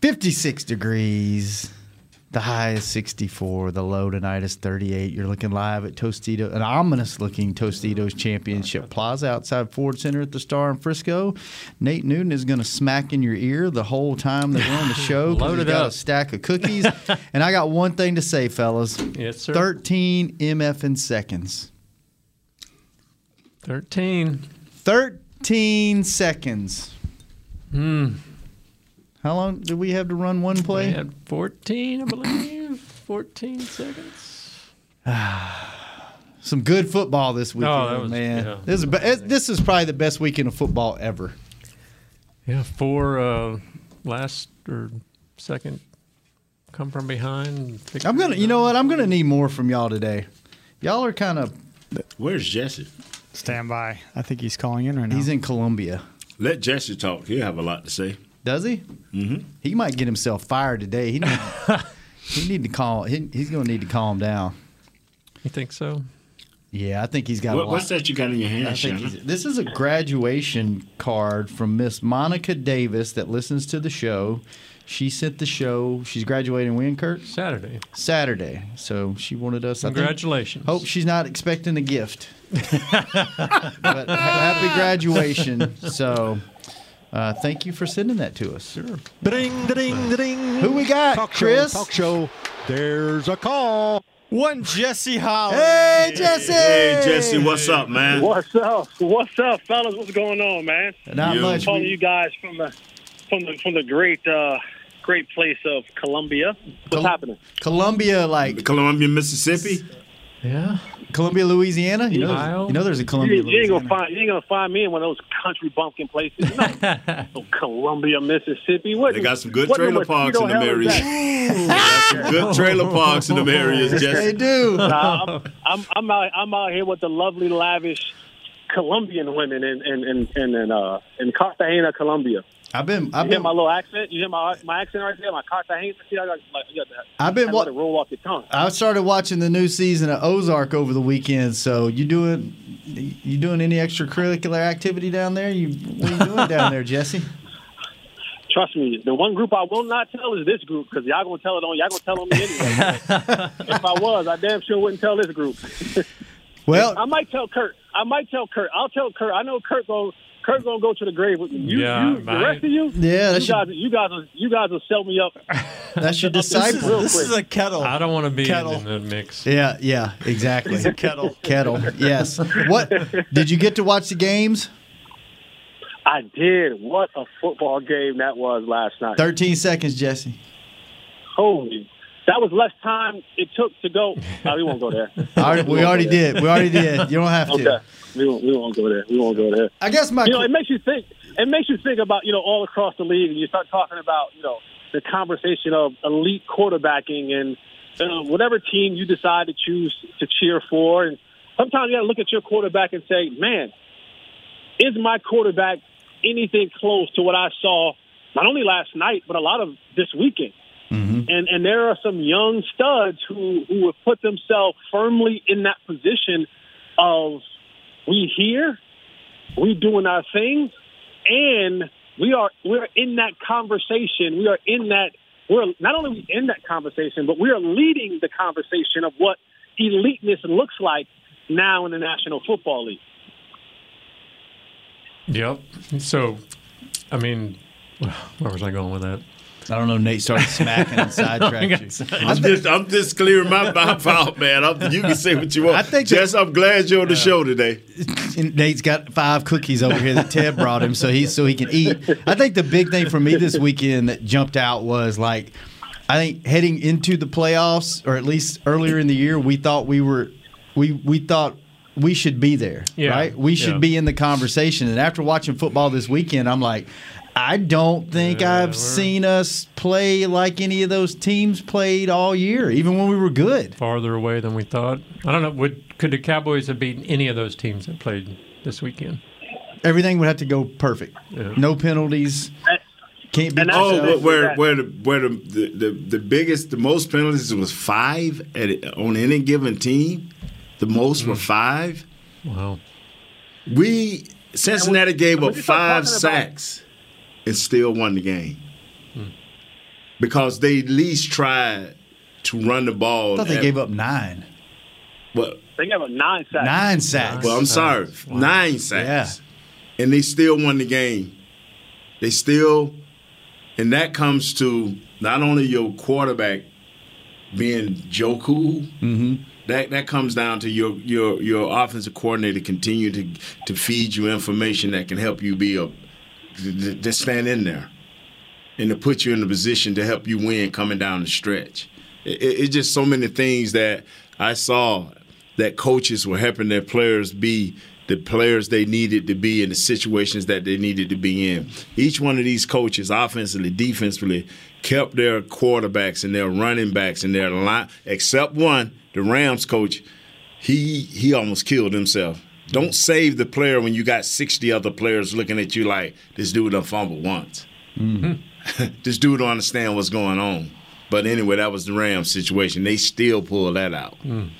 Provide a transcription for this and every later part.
56 degrees. The high is 64. The low tonight is 38. You're looking live at Tostito, an ominous looking Tostitos Championship Plaza outside Ford Center at the Star in Frisco. Nate Newton is going to smack in your ear the whole time that we're on the show. 'cause Load he's it got up. a stack of cookies. and I got one thing to say, fellas. Yes, sir. 13 MF in seconds. 13. 13 seconds. Hmm. How long did we have to run one play? We had 14, I believe. 14 seconds. Some good football this weekend, Oh, was- man. yeah. This is be- this is probably the best weekend of football ever. Yeah, four uh, last or second come from behind. I'm gonna, you know what? I'm gonna need more from y'all today. Y'all are kind of. Where's Jesse? Stand by. I think he's calling in right now. He's in Columbia. Let Jesse talk. He'll have a lot to say. Does he? Mm-hmm. He might get himself fired today. He need, he need to call. He, he's gonna need to calm down. You think so? Yeah, I think he's got. a What, lot. what's that you got in your hand, I think Shannon? this is a graduation card from Miss Monica Davis that listens to the show. She sent the show. She's graduating when, Kurt? Saturday. Saturday. So she wanted us. I think- Congratulations. hope she's not expecting a gift. but happy graduation. So uh, thank you for sending that to us. Sure. Ding, ding, ding. Who we got? Talk Chris? show, talk show. There's a call. One Jesse Holly. Hey, Jesse. Hey, Jesse, what's up, man? What's up? What's up, fellas? What's going on, man? Not You. much. calling We- you guys from the from the from the great uh, great place of Columbia. What's Col- happening? Columbia, like Columbia, Mississippi. Yeah. Columbia, Louisiana. You know, Ohio? you know, there's a Columbia, you ain't gonna find you ain't gonna find me in one of those country bumpkin places. You know, no Columbia, Mississippi. What They got some good trailer parks in them hell is areas. Some good trailer parks in them areas, They do. Nah, I'm, I'm I'm out I'm out here with the lovely, lavish Colombian women in in in in, in, uh, in Cartagena, Colombia. I've been. You I've hear been. my little accent? You hear my my accent right there? My Cartagena. See, I got like you got that. I've been. Wa- roll off your tongue. I started watching the new season of Ozark over the weekend. So you doing? You doing any extracurricular activity down there? You what are you doing down there, Jesse? Trust me, the one group I will not tell is this group because y'all gonna tell it on y'all gonna tell on me anyway. if I was, I damn sure wouldn't tell this group. Well, I might tell Kurt. I might tell Kurt. I'll tell Kurt. I know Kurt going Kurt gonna go to the grave with me. You, Yeah, you the rest of you, Yeah, you should- guys, you guys, are, you guys will sell me up. that's your This is, disciple. This is a kettle. I don't want to be Kettle. in the mix. Yeah, yeah, exactly. He's a kettle. Kettle. Yes. What did you get to watch the games? I did. What a football game that was last night. Thirteen seconds, Jesse. Holy, that was less time it took to go. No, we won't go there. Already, we already did. We already did. You don't have Okay, to. We won't. We won't go there. We won't go there. I guess my you know, it makes you think. It makes you think about you know all across the league, and you start talking about you know the conversation of elite quarterbacking and uh, whatever team you decide to choose to cheer for. And sometimes you got to look at your quarterback and say, "Man, is my quarterback anything close to what I saw not only last night but a lot of this weekend?" And and there are some young studs who who have put themselves firmly in that position of we here, we doing our thing, and we are we're in that conversation. We are in that we're not only we in that conversation, but we are leading the conversation of what eliteness looks like now in the National Football League. Yep. So, I mean, where was I going with that? I don't know. Nate started smacking and sidetracked you. I'm just, I'm just clearing my mouth out, man. I'm, you can say what you want. I think Jess, I'm glad you're on the show today. Nate's got five cookies over here that Ted brought him, so he so he can eat. I think the big thing for me this weekend that jumped out was like, I think heading into the playoffs, or at least earlier in the year, we thought we were, we we thought we should be there, Yeah. right? We should Yeah. be in the conversation. And after watching football this weekend, I'm like, I don't think I've seen us play like any of those teams played all year, even when we were good. Farther away than we thought. I don't know. Would could the Cowboys have beaten any of those teams that played this weekend? Everything would have to go perfect. No penalties. Can't be. Oh, where that- where the where the, the, the, the biggest the most penalties was five at on any given team. The most were mm. five. Wow. We Cincinnati gave up five talking about- sacks and still won the game because they at least tried to run the ball. I thought they at- gave up nine. Well, They gave up nine sacks. Nine sacks. well, I'm sorry, Wow. nine sacks, yeah. and they still won the game. They still, and that comes to not only your quarterback being Joe Cool. Mm-hmm. That that comes down to your your your offensive coordinator continue to to feed you information that can help you be a to, stand in there and to put you in a position to help you win coming down the stretch. It, it- it's just so many things that I saw that coaches were helping their players be the players they needed to be in the situations that they needed to be in. Each one of these coaches, offensively, defensively, kept their quarterbacks and their running backs and their line, except one, the Rams coach. He he almost killed himself. Don't save the player when you got 60 other players looking at you like this dude done fumbled once. Mm-hmm. this dude don't understand what's going on. But anyway, that was the Rams situation. They still pulled that out. Mm.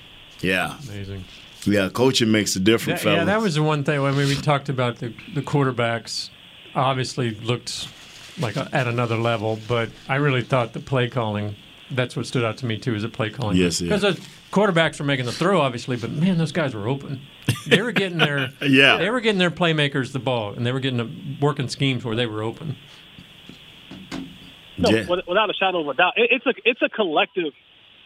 Yeah. Amazing. Yeah, coaching makes a difference, Yeah, yeah, that was the one thing. I mean, we talked about the, the quarterbacks obviously looked like a, at another level, but I really thought the play calling. That's what stood out to me too. Is the play calling? Yes, because the quarterbacks were making the throw, obviously, but man, those guys were open. They were getting their Yeah. they were getting their playmakers the ball, and they were getting the working schemes where they were open. No, Yeah. without a shadow of a doubt, it's a it's a collective,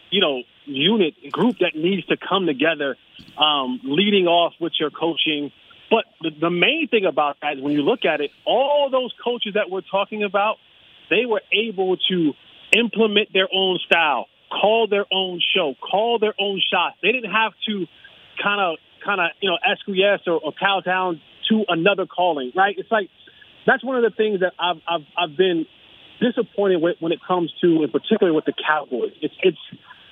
you know, unit group that needs to come together, um, leading off with your coaching. But the, the main thing about that is when you look at it, all those coaches that we're talking about, they were able to implement their own style, call their own show, call their own shots. They didn't have to kind of kind of you know acquiesce or, or cow down to another calling, right? It's like that's one of the things that I've I've, I've been disappointed with when it comes to, in particular, with the Cowboys. It's it's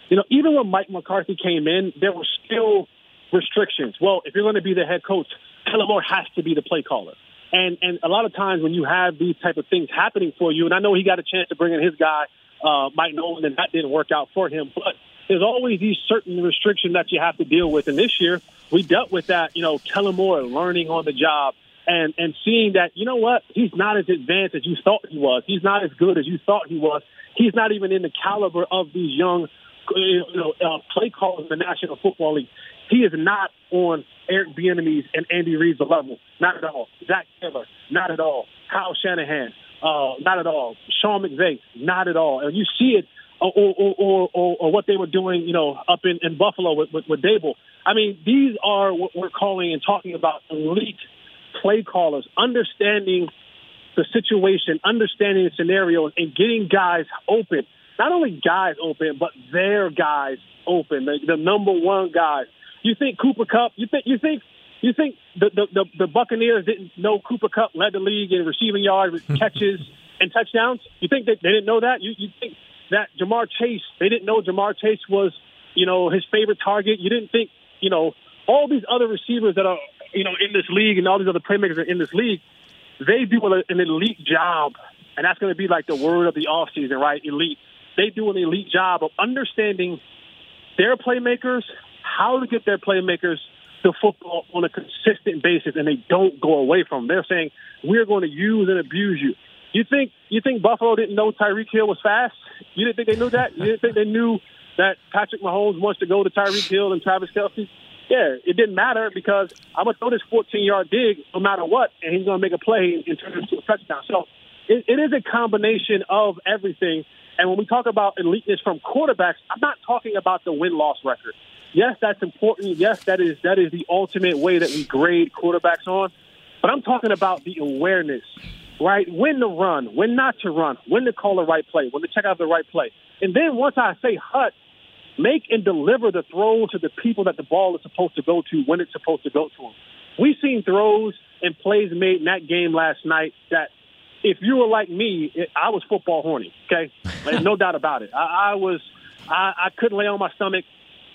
you know even when Mike McCarthy came in, there were still restrictions. Well, if you're going to be the head coach, Kellen Moore has to be the play caller. And and a lot of times when you have these type of things happening for you, and I know he got a chance to bring in his guy, uh, Mike Nolan, and that didn't work out for him. But there's always these certain restrictions that you have to deal with. And this year we dealt with that. You know, Kellen learning on the job and and seeing that you know what he's not as advanced as you thought he was. He's not as good as you thought he was. He's not even in the caliber of these young, you know, uh, play callers in the National Football League. He is not on Eric Bieniemy's and Andy Reid's level. Not at all. Zac Taylor, not at all. Kyle Shanahan, uh, not at all. Sean McVay, not at all. And you see it, or or, or, or, or what they were doing, you know, up in, in Buffalo with, with, with Daboll. I mean, these are what we're calling and talking about elite play callers, understanding the situation, understanding the scenario, and getting guys open. Not only guys open, but their guys open. The, the number one guys. You think Cooper Kupp? You think you think you think the the, the, the Buccaneers didn't know Cooper Kupp led the league in receiving yards, catches, and touchdowns? You think that they didn't know that? You you think that Ja'Marr Chase? They didn't know Ja'Marr Chase was you know his favorite target. You didn't think you know all these other receivers that are you know in this league and all these other playmakers are in this league. They do an elite job, and that's going to be like the word of the offseason, right? Elite. They do an elite job of understanding their playmakers, how to get their playmakers the football on a consistent basis, and they don't go away from. Them. They're saying we're going to use and abuse you. You think you think Buffalo didn't know Tyreek Hill was fast? You didn't think they knew that? You didn't think they knew that Patrick Mahomes wants to go to Tyreek Hill and Travis Kelce? Yeah, it didn't matter because I'm gonna throw this 14 yard dig no matter what, and he's gonna make a play and turn it into a touchdown. So it, it is a combination of everything. And when we talk about eliteness from quarterbacks, I'm not talking about the win loss record. Yes, that's important. Yes, that is that is the ultimate way that we grade quarterbacks on. But I'm talking about the awareness, right? When to run, when not to run, when to call the right play, when to check out the right play. And then once I say hut, make and deliver the throw to the people that the ball is supposed to go to when it's supposed to go to them. We've seen throws and plays made in that game last night that if you were like me, it, I was football horny. Okay, no doubt about it. I, I was, I, I couldn't lay on my stomach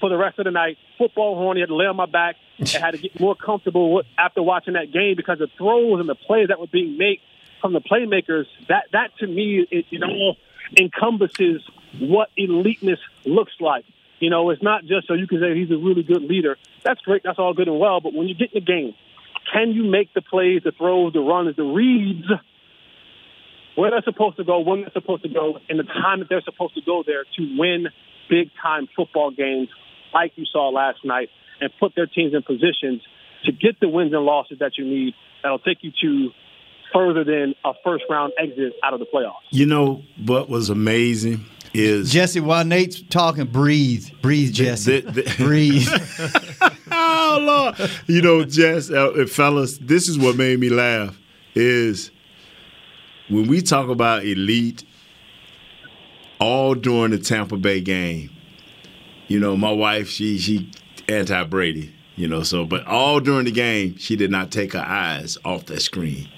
for the rest of the night. Football horny, had to lay on my back. I had to get more comfortable after watching that game because the throws and the plays that were being made from the playmakers. That that to me, it, it all encompasses what eliteness looks like. You know, it's not just so you can say he's a really good leader. That's great. That's all good and well. But when you get in the game, can you make the plays, the throws, the runs, the reads where they're supposed to go, when they're supposed to go, and the time that they're supposed to go there to win big time football games like you saw last night and put their teams in positions to get the wins and losses that you need that'll take you to further than a first round exit out of the playoffs. You know what was amazing is Jesse, while Nate's talking, breathe, breathe, Jesse, the- the- breathe. oh Lord, you know, Jess, uh, fellas, this is what made me laugh is when we talk about elite all during the Tampa Bay game. You know, my wife, she she anti Brady, you know, so but all during the game, she did not take her eyes off that screen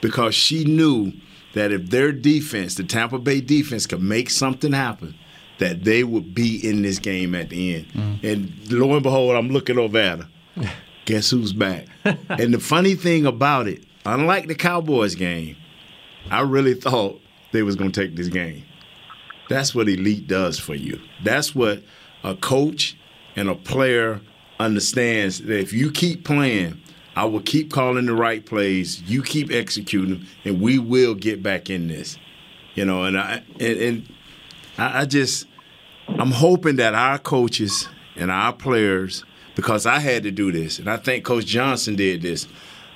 because she knew that if their defense, the Tampa Bay defense, could make something happen, that they would be in this game at the end. Mm-hmm. And lo and behold, I'm looking over at her. Guess who's back? and the funny thing about it, unlike the Cowboys game, I really thought they was going to take this game. That's what elite does for you. That's what a coach and a player understands that if you keep playing, I will keep calling the right plays, you keep executing, and we will get back in this. You know, and I and, and I, I just I'm hoping that our coaches and our players, because I had to do this, and I think Coach Johnson did this.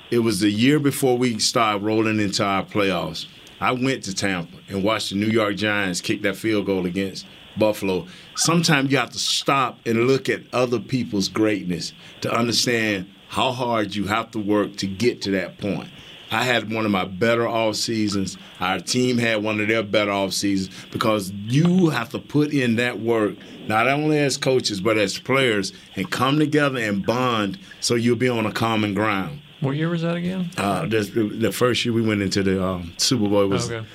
It was the year before we started rolling into our playoffs. I went to Tampa and watched the New York Giants kick that field goal against Buffalo. Sometimes you have to stop and look at other people's greatness to understand how hard you have to work to get to that point. I had one of my better off seasons. Our team had one of their better off seasons because you have to put in that work, not only as coaches but as players, and come together and bond so you'll be on a common ground. What year was that again? Uh, this, the first year we went into the um, Super Bowl was Okay.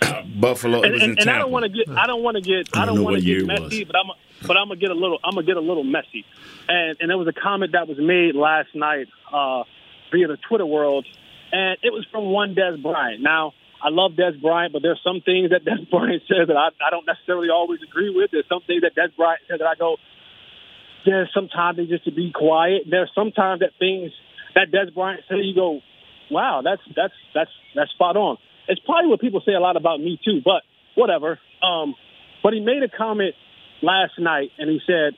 Buffalo. It and, in and, and I don't want to get I don't want to get I I don't don't want to get it messy, but I'm but I'm gonna get a little I'm gonna get a little messy. And and there was a comment that was made last night uh, via the Twitter world, and it was from one Dez Bryant. Now I love Dez Bryant, but there's some things that Dez Bryant says that I, I don't necessarily always agree with. There's some things that Dez Bryant says that I go. There's sometimes they just to be quiet. There's sometimes that things that Dez Bryant said you go, wow, that's that's that's that's spot on. It's probably what people say a lot about me too, but whatever. Um, but he made a comment last night, and he said,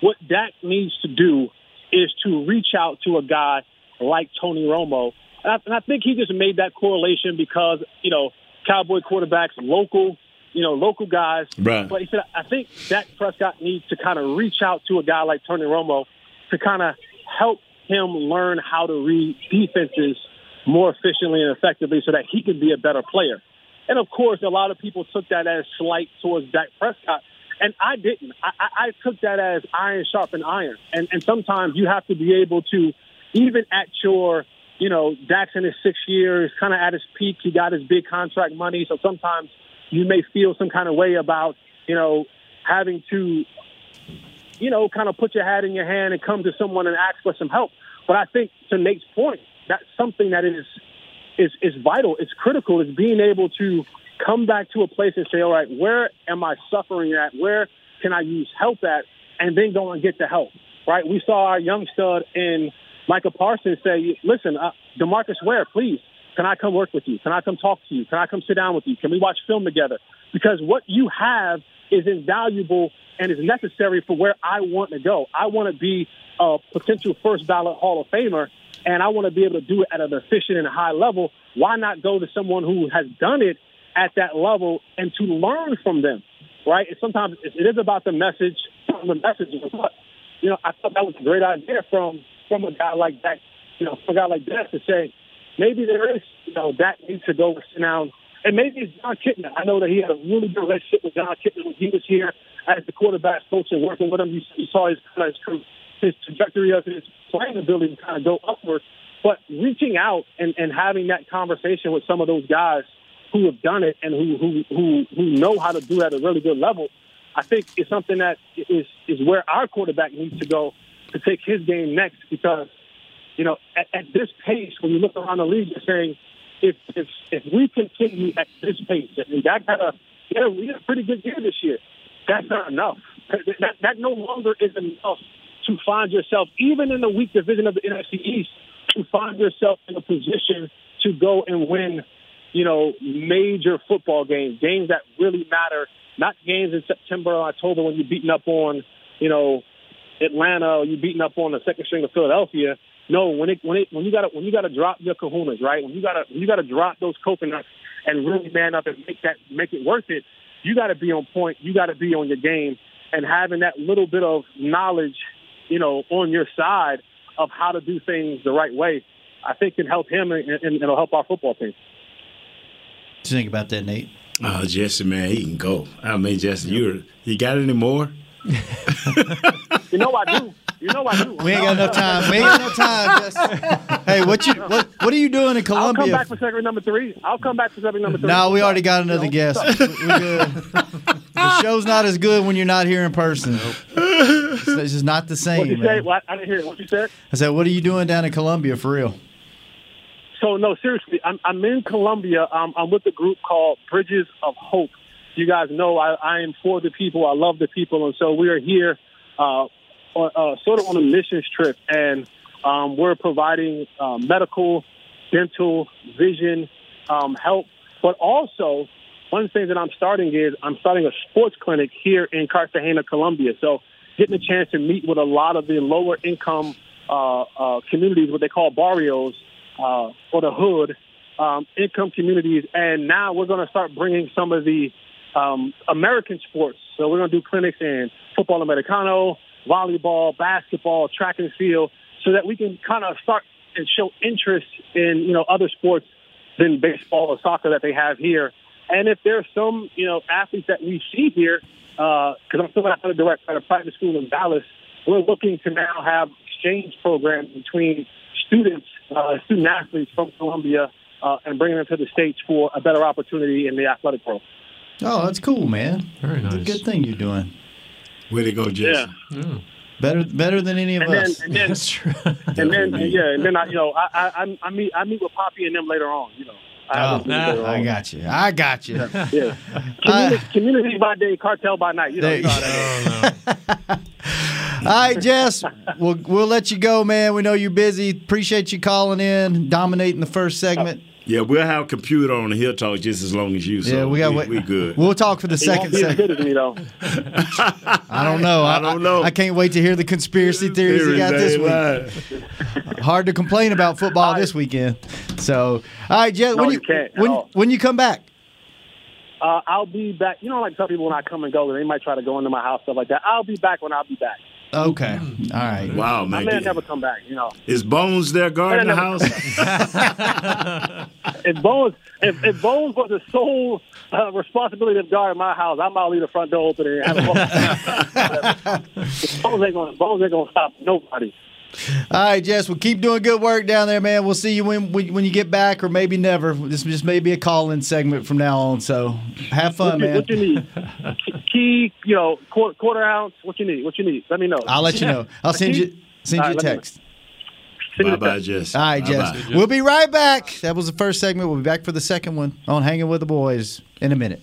"What Dak needs to do is to reach out to a guy like Tony Romo." And I, and I think he just made that correlation because you know Cowboy quarterbacks, local, you know, local guys. Right. But he said, I think Dak Prescott needs to kind of reach out to a guy like Tony Romo to kind of help him learn how to read defenses more efficiently and effectively so that he can be a better player. And of course, a lot of people took that as slight towards Dak Prescott. And I didn't. I, I, I took that as iron sharpen iron. And, and sometimes you have to be able to, even at your, you know, Dak's in his six years, kind of at his peak. He got his big contract money. So sometimes you may feel some kind of way about, you know, having to, you know, kind of put your hat in your hand and come to someone and ask for some help. But I think to Nate's point, that's something that is is is vital. It's critical. Is being able to come back to a place and say, all right, where am I suffering at? Where can I use help at? And then go and get the help. Right? We saw our young stud in Micah Parsons say, listen, uh, DeMarcus Ware, please, can I come work with you? Can I come talk to you? Can I come sit down with you? Can we watch film together? Because what you have is invaluable and is necessary for where I want to go. I want to be a potential first ballot Hall of Famer, and I want to be able to do it at an efficient and high level. Why not go to someone who has done it at that level and to learn from them, right? And sometimes it is about the message. The message what you know. I thought that was a great idea from from a guy like that, you know, from a guy like that to say maybe there is, you know, that needs to go sit down and maybe it's Jon Kitna. I know that he had a really good relationship with Jon Kitna when he was here as the quarterback coach and working with him. You, you saw his uh, kind of his trajectory of his playing ability kind of go upward. But reaching out and, and having that conversation with some of those guys who have done it and who who who, who know how to do it at a really good level, I think is something that is is where our quarterback needs to go to take his game next because you know at, at this pace when you look around the league you're saying if if if we continue at this pace and that had a yeah we had a pretty good year this year that's not enough that that no longer is enough to find yourself even in the weak division of the NFC East to find yourself in a position to go and win you know major football games games that really matter not games in September or October when you're beating up on, you know, Atlanta or you're beating up on the second string of Philadelphia. No, when it when it when you gotta when you gotta drop your kahunas, right? When you gotta when you gotta drop those coconuts and really man up and make that make it worth it, you gotta be on point, you gotta be on your game and having that little bit of knowledge, you know, on your side of how to do things the right way, I think can help him and, and it'll help our football team. What do you think about that, Nate? Oh, Jesse, man, he can go. I mean, Jesse, you you got any more? you know I do. You know I do. We ain't got enough time. We ain't got enough time. Jesse. Hey, what you what what are you doing in Colombia? I'll come back for segment number three. I'll come back for segment number three. No, we already got another guest. We're good. The show's not as good when you're not here in person. It's, it's just not the same. What you say? What? I didn't hear it. What you said? I said, what are you doing down in Colombia for real? So no, seriously, I'm I'm in Colombia. Um, I'm with a group called Bridges of Hope. You guys know I, I am for the people. I love the people, and so we are here, uh, uh, sort of on a missions trip, and um, we're providing uh, medical, dental, vision, um, help, but also one of the things that I'm starting is I'm starting a sports clinic here in Cartagena, Colombia. So getting a chance to meet with a lot of the lower income uh, uh, communities, what they call barrios, uh, or the hood um, income communities. And now we're going to start bringing some of the um, American sports. So we're going to do clinics in football americano, volleyball, basketball, track and field, so that we can kind of start and show interest in you know other sports than baseball or soccer that they have here. And if there's some you know athletes that we see here, because I'm still at a direct at a private school in Dallas, we're looking to now have exchange programs between students, uh, student athletes from Colombia, uh, and bringing them to the states for a better opportunity in the athletic world. Oh, that's cool, man. Very It's a nice. good thing you're doing. Way to go, Jesse. Yeah. Hmm. Better better than any of And then, us. and then, That's true. and then, yeah, and then I, you know, I, I, I- I meet, I meet with Poppy and them later on. You know, I, Oh, meet I got you. I got you. Yeah, community, community by day, cartel by night. You know, There you know how that is. All right, Jess, we'll we'll let you go, man. We know you're busy. Appreciate you calling in, dominating the first segment. Yeah, we'll have computer on the Hill Talk just as long as you. So yeah, we got. we, we good. We'll talk for the He won't second be as good as me though. I don't know. I don't know. I, can't wait to hear the conspiracy theories you got this Theories, week. right. Hard to complain about football this weekend. So, all right, Jess, No, when you can't when all. when you come back. Uh, I'll be back. You know, like some people when I come and go, they might try to go into my house stuff like that. I'll be back when I'll be back. Okay. All right. Wow, I man. may never come back. You know, Is Bones there guarding the house? if Bones, if, if Bones was the sole uh, responsibility of guarding my house, I might leave the front door open and have a Bones ain't gonna, Bones ain't gonna stop nobody. All right, Jess. Well, keep doing good work down there, man. We'll see you when when, when you get back, or maybe never. This just may be a call-in segment from now on. So, have fun, What you, man. what you need? Key, you know, quarter, quarter ounce. What you need? What you need? Let me know. I'll let you know. I'll send you send All you a right, let me- text. Bye the bye. Jess. All right, Jess. Bye-bye. We'll be right back. That was the first segment. We'll be back for the second one on Hanging with the Boys in a minute.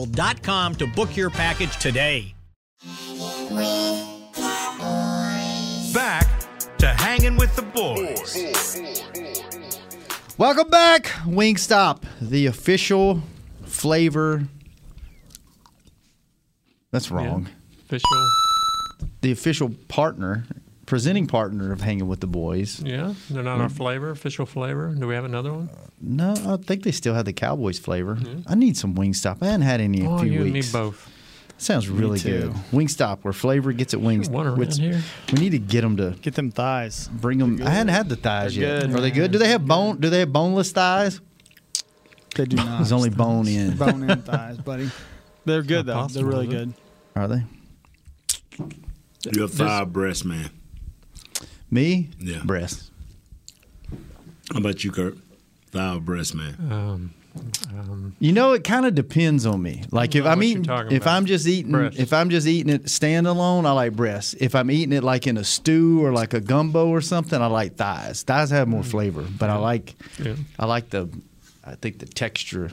CowboysTravel.com to book your package today. Back to hanging with the boys. Welcome back, Wingstop, the official flavor. That's wrong. Official. The official partner, presenting partner of Hanging with the Boys. Yeah, they're not our mm. flavor, official flavor. Do we have another one? No, I think they still have the Cowboys flavor. I need some Wingstop. I hadn't had any in a Oh, few you and me weeks. both. Sounds really too. good. Wingstop, where flavor gets it wings. which- here. We need to get them to Get them thighs. bring them. I hadn't had the thighs They're yet. good. Are they good? Do they have bone? Do they have boneless thighs? They do not. There's only bone in. bone in thighs, buddy. They're good though. possible, They're really good. Are they? You're a thigh breast man. Me? Yeah. Breast. How about you, Kurt? Thigh or breast man? Um, um, You know, it kind of depends on me. Like if I'm eating, if. I'm just eating, Breast. if I'm just eating it standalone, I like breasts. If I'm eating it like in a stew or like a gumbo or something, I like thighs. Thighs have more flavor, but I like, yeah. I like the, I think the texture.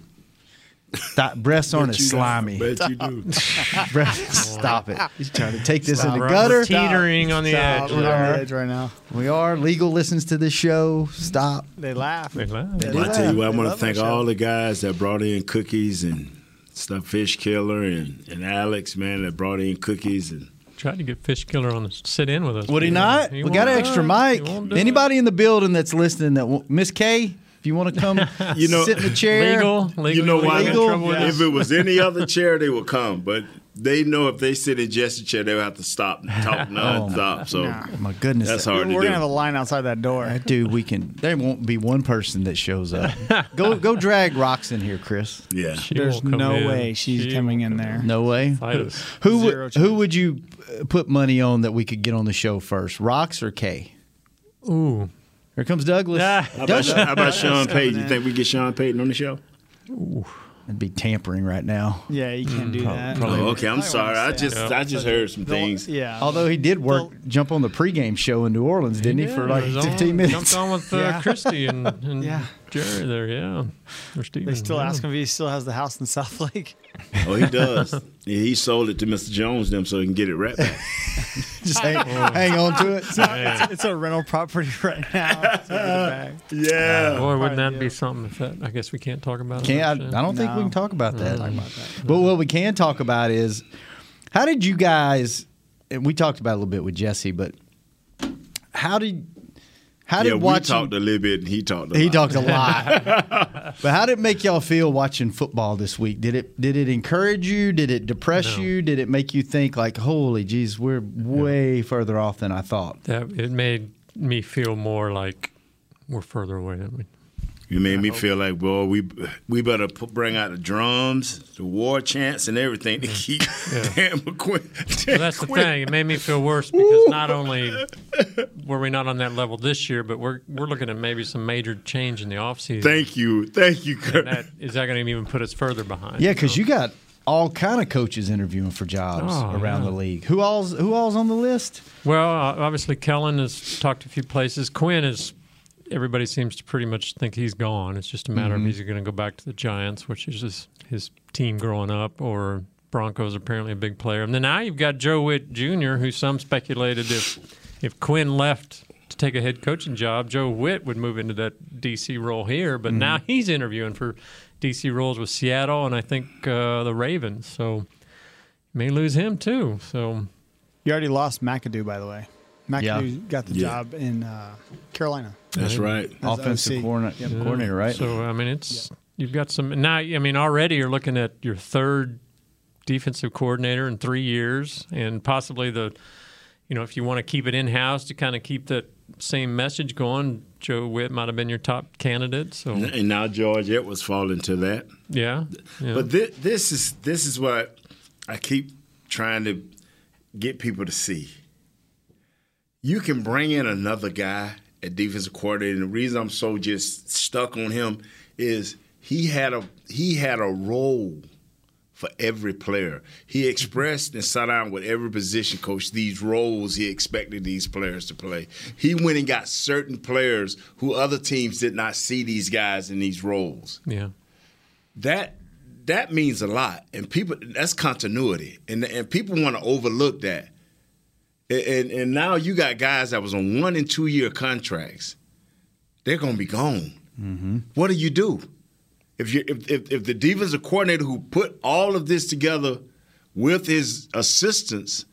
Thigh, breasts aren't as slimy. Bet you do. Breasts, stop it. He's trying to take this in the We're gutter. teetering on the Stop. edge. We're on the edge right now. We are. Legal listens to this show. Stop. They laugh. They laugh. Well, I tell you what, I want to thank our all the guys that brought in cookies and stuff. Fish Killer and, and Alex, man, that brought in cookies and Tried to get Fish Killer on to sit in with us. Would he not? He we got an extra do it. He mic. won't it. Anybody in the building that's listening that wa- Miss K, if you want to come, You know- sit in the chair. Legal, legal. you know why? Legal. Trouble If it was any other chair, they would come. But they know if they sit in Jesse's chair, they would have to stop and talk nonstop. So My goodness, that's hard We're to gonna have a line outside that door. Dude, we can. There won't be one person that shows up. go, go, drag rocks in here, Chris. Yeah. She There's no in. way she's She coming in there. No way. Who would, who would you uh, put money on that we could get on the show first, Rocks or K? Ooh. Here comes Douglas. Ah. How about, how about Sean Payton? You think we get Sean Payton on the show? It'd be tampering right now. Yeah, you can't do that. Oh, okay. I'm Probably sorry. I just it. I just heard some things. Yeah. Although he did work, jump on the pregame show in New Orleans, didn't he, Yeah, for like he 15 on, minutes? Jumped on with uh, Yeah. Christy and, and Yeah. Jerry there, yeah. Or Steven. they still yeah. ask him if he still has the house in Southlake. Oh, he does. yeah, he sold it to Mr. Jones them so he can get it right back. Just hang, hang on to it. it's, it's a rental property right now. It's in the bag. yeah. Boy, wouldn't that Probably, be something if that, I guess we can't talk about it. Can't, much, I, I don't think we can talk about that. Talk about that. But what we can talk about is how did you guys? And we talked about it a little bit with Jesse, but how did how Yeah, did we watching? talked a little bit and he talked a he lot. talked a lot. but how did it make y'all feel watching football this week? Did it did it encourage you? Did it depress No. you? Did it make you think like, holy jeez, we're way further off than I thought? That, it made me feel more like we're further away than we. You made me feel like, boy, we we better put, bring out the drums, the war chants, and everything to keep Dan McQuinn. Well, that's the thing. It made me feel worse because not only were we not on that level this year, but we're we're looking at maybe some major change in the offseason. Thank you, thank you, Kurt. That is that going to even put us further behind? Yeah, because you got all kind of coaches interviewing for jobs Oh, around yeah. the league. Who all's who all's on the list? Well, uh, obviously Kellen has talked to a few places. Quinn is everybody seems to pretty much think he's gone. It's just a matter Mhm. of he's going to go back to the Giants, which is his, his team growing up, or Broncos apparently a big player. And then now you've got Joe Whitt Jr., who some speculated if if Quinn left to take a head coaching job, Joe Whitt would move into that DC role here. But Mm-hmm. now he's interviewing for DC roles with Seattle and I think uh, the Ravens. So may lose him too. So You already lost McAdoo, by the way. McAdoo Yeah. got the Yeah. job in uh, Carolina. That's right. As Offensive coordinator, Yep. coordinator, right? So I mean, it's you've got some now. I mean, already you're looking at your third defensive coordinator in three years, and possibly the, you know, if you want to keep it in house to kind of keep that same message going, Joe Whitt might have been your top candidate. So And now George was falling to that. yeah, yeah. But this, this is this is what I keep trying to get people to see. You can bring in another guy at defensive coordinator, and the reason I'm so just stuck on him is he had a he had a role for every player. He expressed and sat down with every position coach these roles he expected these players to play. He went and got certain players who other teams did not see these guys in these roles yeah. that that means a lot and people that's continuity and and people want to overlook that and, and now you got guys that was on one and two year contracts they're going to be gone Mm-hmm. what do you do if you if, if if the defensive coordinator who put all of this together with his assistants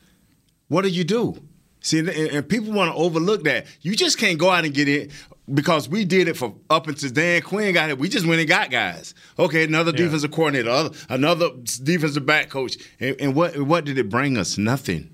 what do you do see and, and people want to overlook that you just can't go out and get it because we did it for up until Dan Quinn got it. We just went and got guys. Okay, another Yeah. defensive coordinator, other, another defensive back coach, and, and what what did it bring us? Nothing.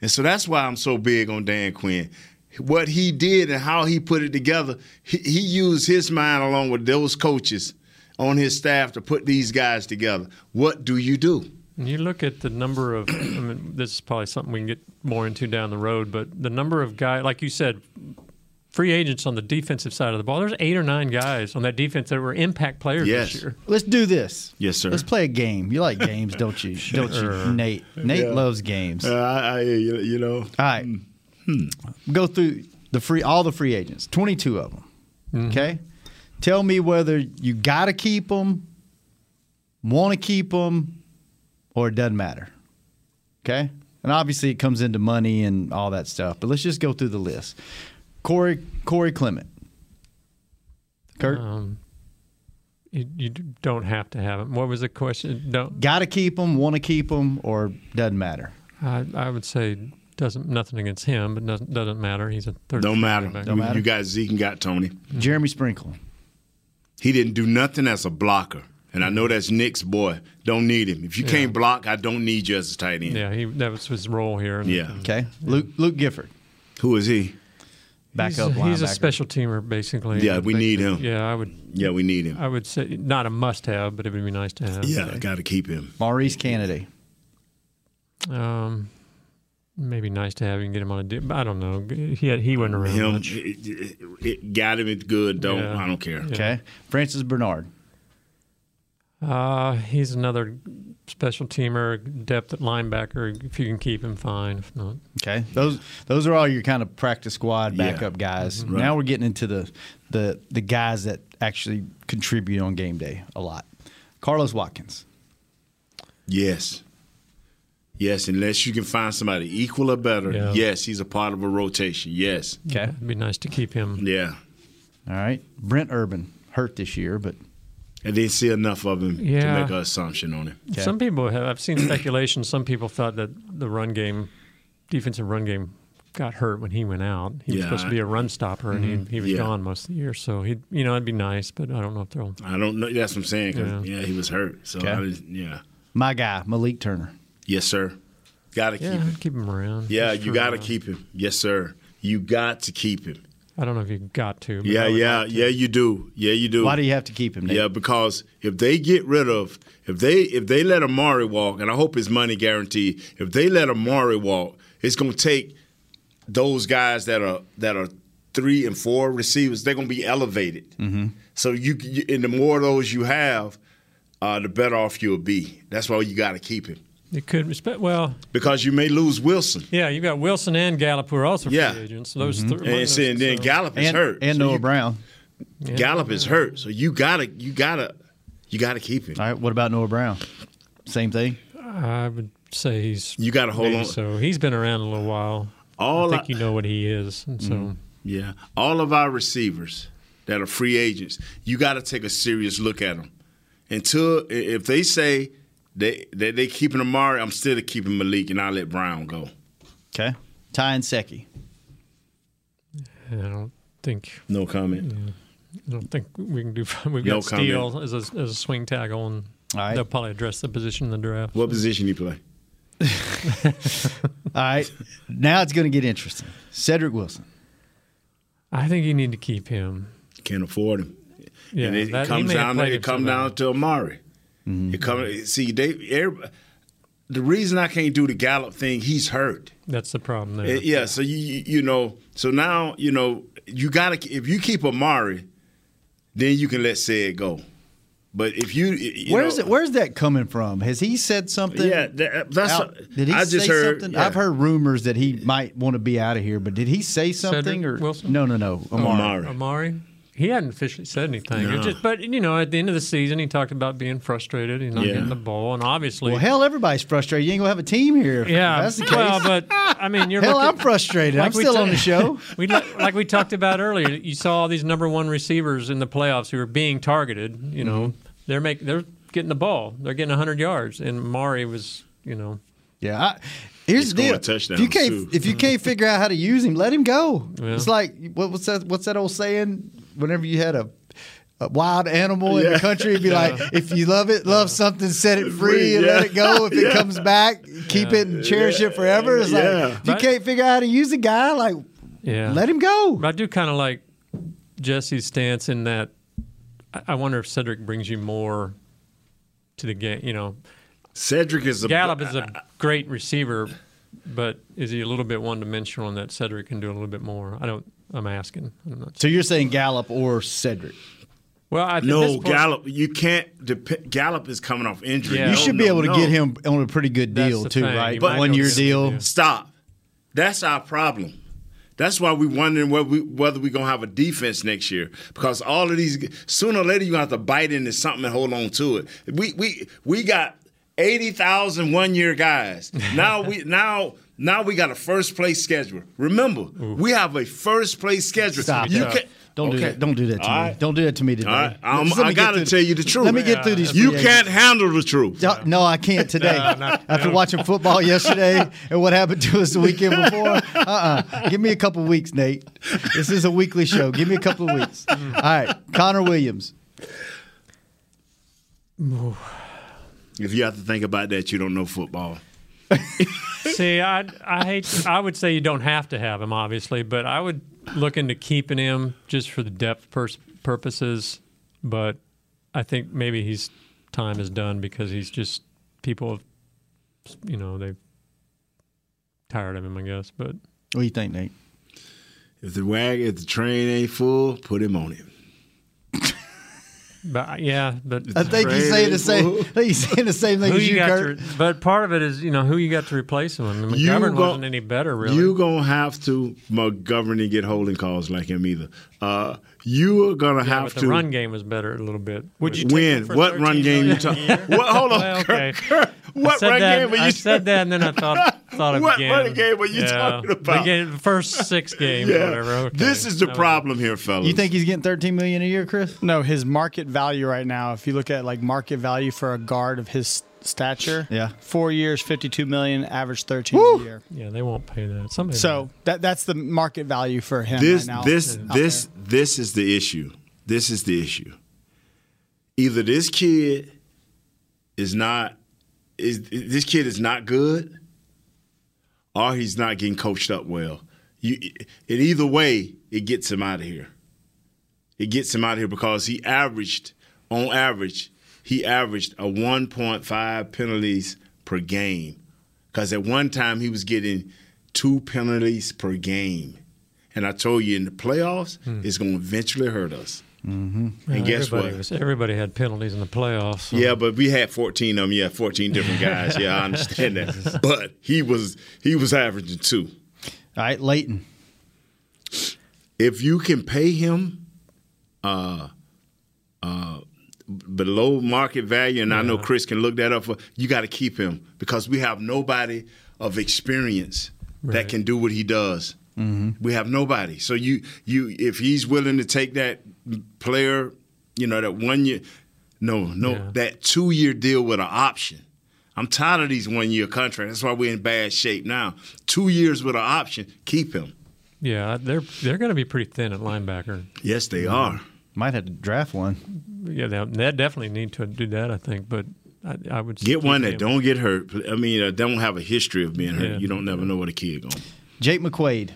And so that's why I'm so big on Dan Quinn. What he did and how he put it together, he, he used his mind along with those coaches on his staff to put these guys together. What do you do? You look at the number of, I mean, this is probably something we can get more into down the road, but the number of guys, like you said, free agents on the defensive side of the ball, there's eight or nine guys on that defense that were impact players Yes. this year. Let's do this. Yes, sir. Let's play a game. You like games, don't you? Don't you, Nate? Nate Yeah. loves games. Uh, I, I, you, you know. All right. Go through the free all the free agents, 22 of them. Okay? Tell me whether you got to keep them, want to keep them, or it doesn't matter. Okay? And obviously it comes into money and all that stuff, but let's just go through the list. Corey Corey Clement. Kurt, Um, you, you don't have to have him. What was the question? Don't. got to keep him, want to keep him, or doesn't matter. I, I would say doesn't nothing against him, but doesn't doesn't matter. He's a third. Don't matter. Don't You- matter. You got Zeke and got Tony. Jeremy Sprinkle. He didn't do nothing as a blocker. And I know that's Nick's boy. Don't need him. If you Yeah. can't block, I don't need you as a tight end. Yeah, he that was his role here. Yeah. Okay. Luke Luke Gifford. Who is he? Backup he's, he's a special teamer, basically. Yeah, we need him. Yeah, I would. Yeah, we need him. I would say not a must-have, but it would be nice to have. Yeah, got to keep him. Maurice Kennedy. Um, maybe nice to have. You can get him on a. Di- I don't know. He had, he wasn't around Him, much. it, it- it got him. It's good. Don't Yeah. I don't care. Yeah. Okay. Francis Bernard. Uh, he's another special teamer, depth at linebacker. If you can keep him, fine. If not, Okay. Those those are all your kind of practice squad Yeah. backup guys. Right. Now we're getting into the, the the guys that actually contribute on game day a lot. Carlos Watkins. Yes. Yes, unless you can find somebody equal or better. Yeah. Yes, he's a part of a rotation. Yes. Okay. it'd be nice to keep him. Yeah. All right. Brent Urban hurt this year, but I didn't see enough of him to make an assumption on him. Okay. Some people have. I've seen speculation. Some people thought that the run game, defensive run game, got hurt when he went out. He was Yeah, supposed to be a run stopper, and he, mm-hmm. he was Yeah. gone most of the year. So he, you know, it'd be nice, but I don't know if they'll. I don't know. That's what I'm saying. 'cause, Yeah. yeah. he was hurt. So Okay. I didn't, yeah. my guy, Malik Turner. Yes, sir. Got to keep Yeah, him. keep him around. Yeah, Just you got to keep him. Yes, sir. You got to keep him. I don't know if you got to. But Yeah, yeah, to. yeah. You do. Yeah, you do. Why do you have to keep him? Nate? Yeah, because if they get rid of if they if they let Amari walk, and I hope his money guaranteed, if they let Amari walk, it's gonna take those guys that are that are three and four receivers, they're gonna be elevated. Mm-hmm. So you, you and the more of those you have, uh, the better off you'll be. That's why you got to keep him. It could. respe- Well, because you may lose Wilson. yeah, you got Wilson and Gallup who are also Yeah. free agents. Those Mm-hmm. three. And, those- and then so- Gallup is and, hurt. and So Noah you- Brown. Gallup is hurt, so you gotta, you gotta, you gotta keep him. All right. What about Noah Brown? Same thing. I would say he's. You gotta hold on. So he's been around a little while. All I think I- you know what he is, and so Mm. Yeah, all of our receivers that are free agents, you got to take a serious look at them. Until if they say they that they keeping Amari, I'm still keeping Malik, and I'll let Brown go. Okay. Ty Nsekhe. I don't think. No comment. I don't think we can do. We've No got Steele as a, as a swing tackle, and right. they'll probably address the position in the draft. What position you play? All right. Now it's going to get interesting. Cedric Wilson. I think you need to keep him. Can't afford him. Yeah, and it that- he comes may have down. It comes down to Amari. It comes. See, they. everybody- the reason I can't do the Gallup thing, he's hurt. That's the problem there. Uh, yeah, so you you you know, so now you know you gotta if you keep Amari, then you can let Said go. But if you, you Where's know, it, Where's that coming from? Has he said something? Yeah, that- that's- out- did he I say just heard- something? yeah. I've heard rumors that he might want to be out of here, but did he say something Cedric or Wilson? No, no, no. Amari. Amari. He hadn't officially said anything. No. just, but you know, at the end of the season, he talked about being frustrated. He's not Yeah. getting the ball, and obviously, Well, hell, everybody's frustrated. You ain't gonna have a team here. if yeah. that's the case. Well, but I mean, you're hell, looking- I'm frustrated. I'm still ta- on the show. we like, like we talked about earlier. You saw all these number one receivers in the playoffs who are being targeted. You know, Mhm. they're make they're getting the ball. They're getting 100 yards, and Mari was, you know, Yeah. I, here's He's the deal. If you touchdowns, can't, too. if you can't figure out how to use him, let him go. Yeah. It's like what, what's that? What's that old saying? Whenever you had a, a wild animal in Yeah. the country, it'd be Yeah. like, if you love it, love something, set it free Free, and yeah. let it go. If it comes back, keep it and cherish it forever. It's like if you can't figure out how to use a guy, like yeah, let him go. But I do kind of like Jesse's stance in that. I- I wonder if Cedric brings you more to the game. You know, Cedric is a Gallup is a great receiver, but is he a little bit one dimensional in that Cedric can do a little bit more? I don't. I'm asking. I'm not. So you're saying Gallup or Cedric? Well, I, at this no point- Gallup. You can't. Dep- Gallup is coming off injury. Yeah. you No, should be no, able to no. get him on a pretty good deal too, thing. right? You might One year able to get a deal. deal. Stop. That's our problem. That's why we're wondering whether we whether we're gonna have a defense next year. Because all of these sooner or later you're gonna have to bite into something and hold on to it. We we we got 80,000 one year guys. Now we now now we got a first place schedule. Remember, we have a first place schedule. Stop. You can Don't do Okay. that. Don't do that to All me. right. Don't do that to me today. All right, I'm, Just let I me gotta tell you the truth. Let me get through these. You can't handle the truth. No, No, I can't today. After watching football yesterday and what happened to us the weekend before, uh-uh. Give me a couple weeks, Nate. This is a weekly show. Give me a couple of weeks. Mm. All right, Connor Williams. If you have to think about that, you don't know football. See, I I hate. I would say you don't have to have him, obviously, but I would look into keeping him just for the depth pers- purposes. But I think maybe his time is done because he's just people have, you know, they've tired of him, I guess. But What do you think, Nate? If the wagon, if the train ain't full, put him on it. But yeah, but I think he's saying the same. I think he's saying the same thing Who as you you, Kurt. to, but part of it is you know who you got to replace him. I mean, McGovern go- wasn't any better, really. You gonna have to McGovern didn't get holding calls like him either. Uh, you are gonna yeah, have but the to run game was better a little bit. Would you take When? him for What run game you million a talking- What- hold on, Well, Kurt, okay. what I said run that, game were you I said that, and then I thought thought of What again. running game were you yeah, talking about? The, game, first six games, or whatever. Okay. This is the That was- problem here, fellas. You think he's getting 13 million a year, Chris? No, his market value right now, if you look at like market value for a guard of his stature, Yeah. four years, 52 million, average 13 a year. Yeah, they won't pay that. Somebody So that that's the market value for him this right now. this out this this is the issue. This is the issue. Either this kid is not is this kid is not good, or he's not getting coached up well. You, in either way, it gets him out of here. It gets him out of here because he averaged, on average, he averaged a 1.5 penalties per game. Because at one time he was getting two penalties per game. And I told you in the playoffs, Hmm. it's going to eventually hurt us. Mm-hmm. Well, And guess everybody what? Was, everybody had penalties in the playoffs. so- Yeah, but we had 14 of them. Yeah, 14 different guys. Yeah, I understand that. But he was he was averaging two. All right, Leighton. If you can pay him uh uh below market value, and I know Chris can look that up for you got to keep him because we have nobody of experience that can do what he does. Mm-hmm. We have nobody. So you you if he's willing to take that player, you know that one year, no no Yeah. that two year deal with an option. I'm tired of these one year contracts. That's why we're in bad shape now. Two years with an option, keep him. Yeah, they're they're going to be pretty thin at linebacker. Yes, they are. Might have to draft one. Yeah, they, they definitely need to do that. I think, but I, I would Get one that him. don't get hurt. I mean, uh, don't have a history of being hurt. Yeah. You don't never know what a kid going. Jake McQuistan.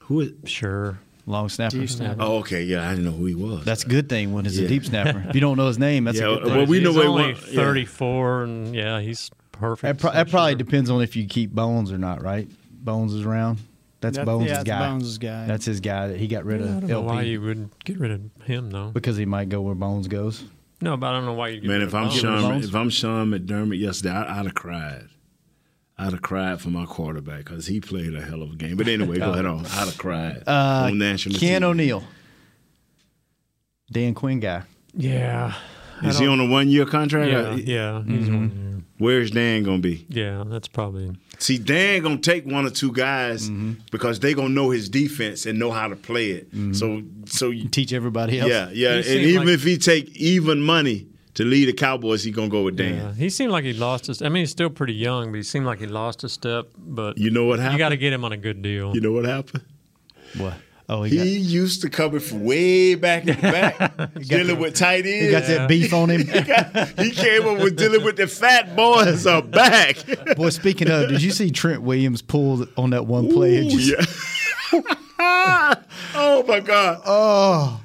Who is? Sure. Long snapper. Deep snapper. Oh, okay. Yeah, I didn't know who he was. That's a good thing when it's Yeah. a deep snapper. If you don't know his name, that's Yeah, a good thing. well, we know he's what he only wa- yeah. 34, and yeah, he's perfect. That, pro- that probably depends on if you keep Bones or not, right? Bones is around. That's That- Bones' yeah, that's guy. Bones' guy. That's his guy that he got rid Yeah, I of. don't know LP why you would get rid of him though. because he might go where Bones goes. No, but I don't know why you. Get Man, rid if of I'm Bones. Sean, if I'm Sean McDermott yesterday, I, I'd have cried. I'd have cried for my quarterback because he played a hell of a game. But anyway, go ahead on. I'd have cried Uh, on national Ken TV. O'Neal. Dan Quinn guy. Yeah. Is he on a one year contract? Yeah, Uh, yeah, he's Mm-hmm. on Where's Dan gonna be? Yeah, that's probably. See, Dan gonna take one or two guys Mm-hmm. because they gonna know his defense and know how to play it. So, so you, Teach everybody else. yeah, yeah. He And even like- if he take even money to lead the Cowboys, he gonna go with Dan. Yeah, he seemed like he lost his. I mean, he's still pretty young, but he seemed like he lost a step. But You know what happened? you got to get him on a good deal. You know what happened? What? Oh, He, he, used to coming from way back in the back, dealing with tight ends. he got that beef on him. he came up with dealing with the fat boys are back. Boy, speaking of, did you see Trent Williams pull on that one play? Ooh, just- yeah. oh my God! Oh,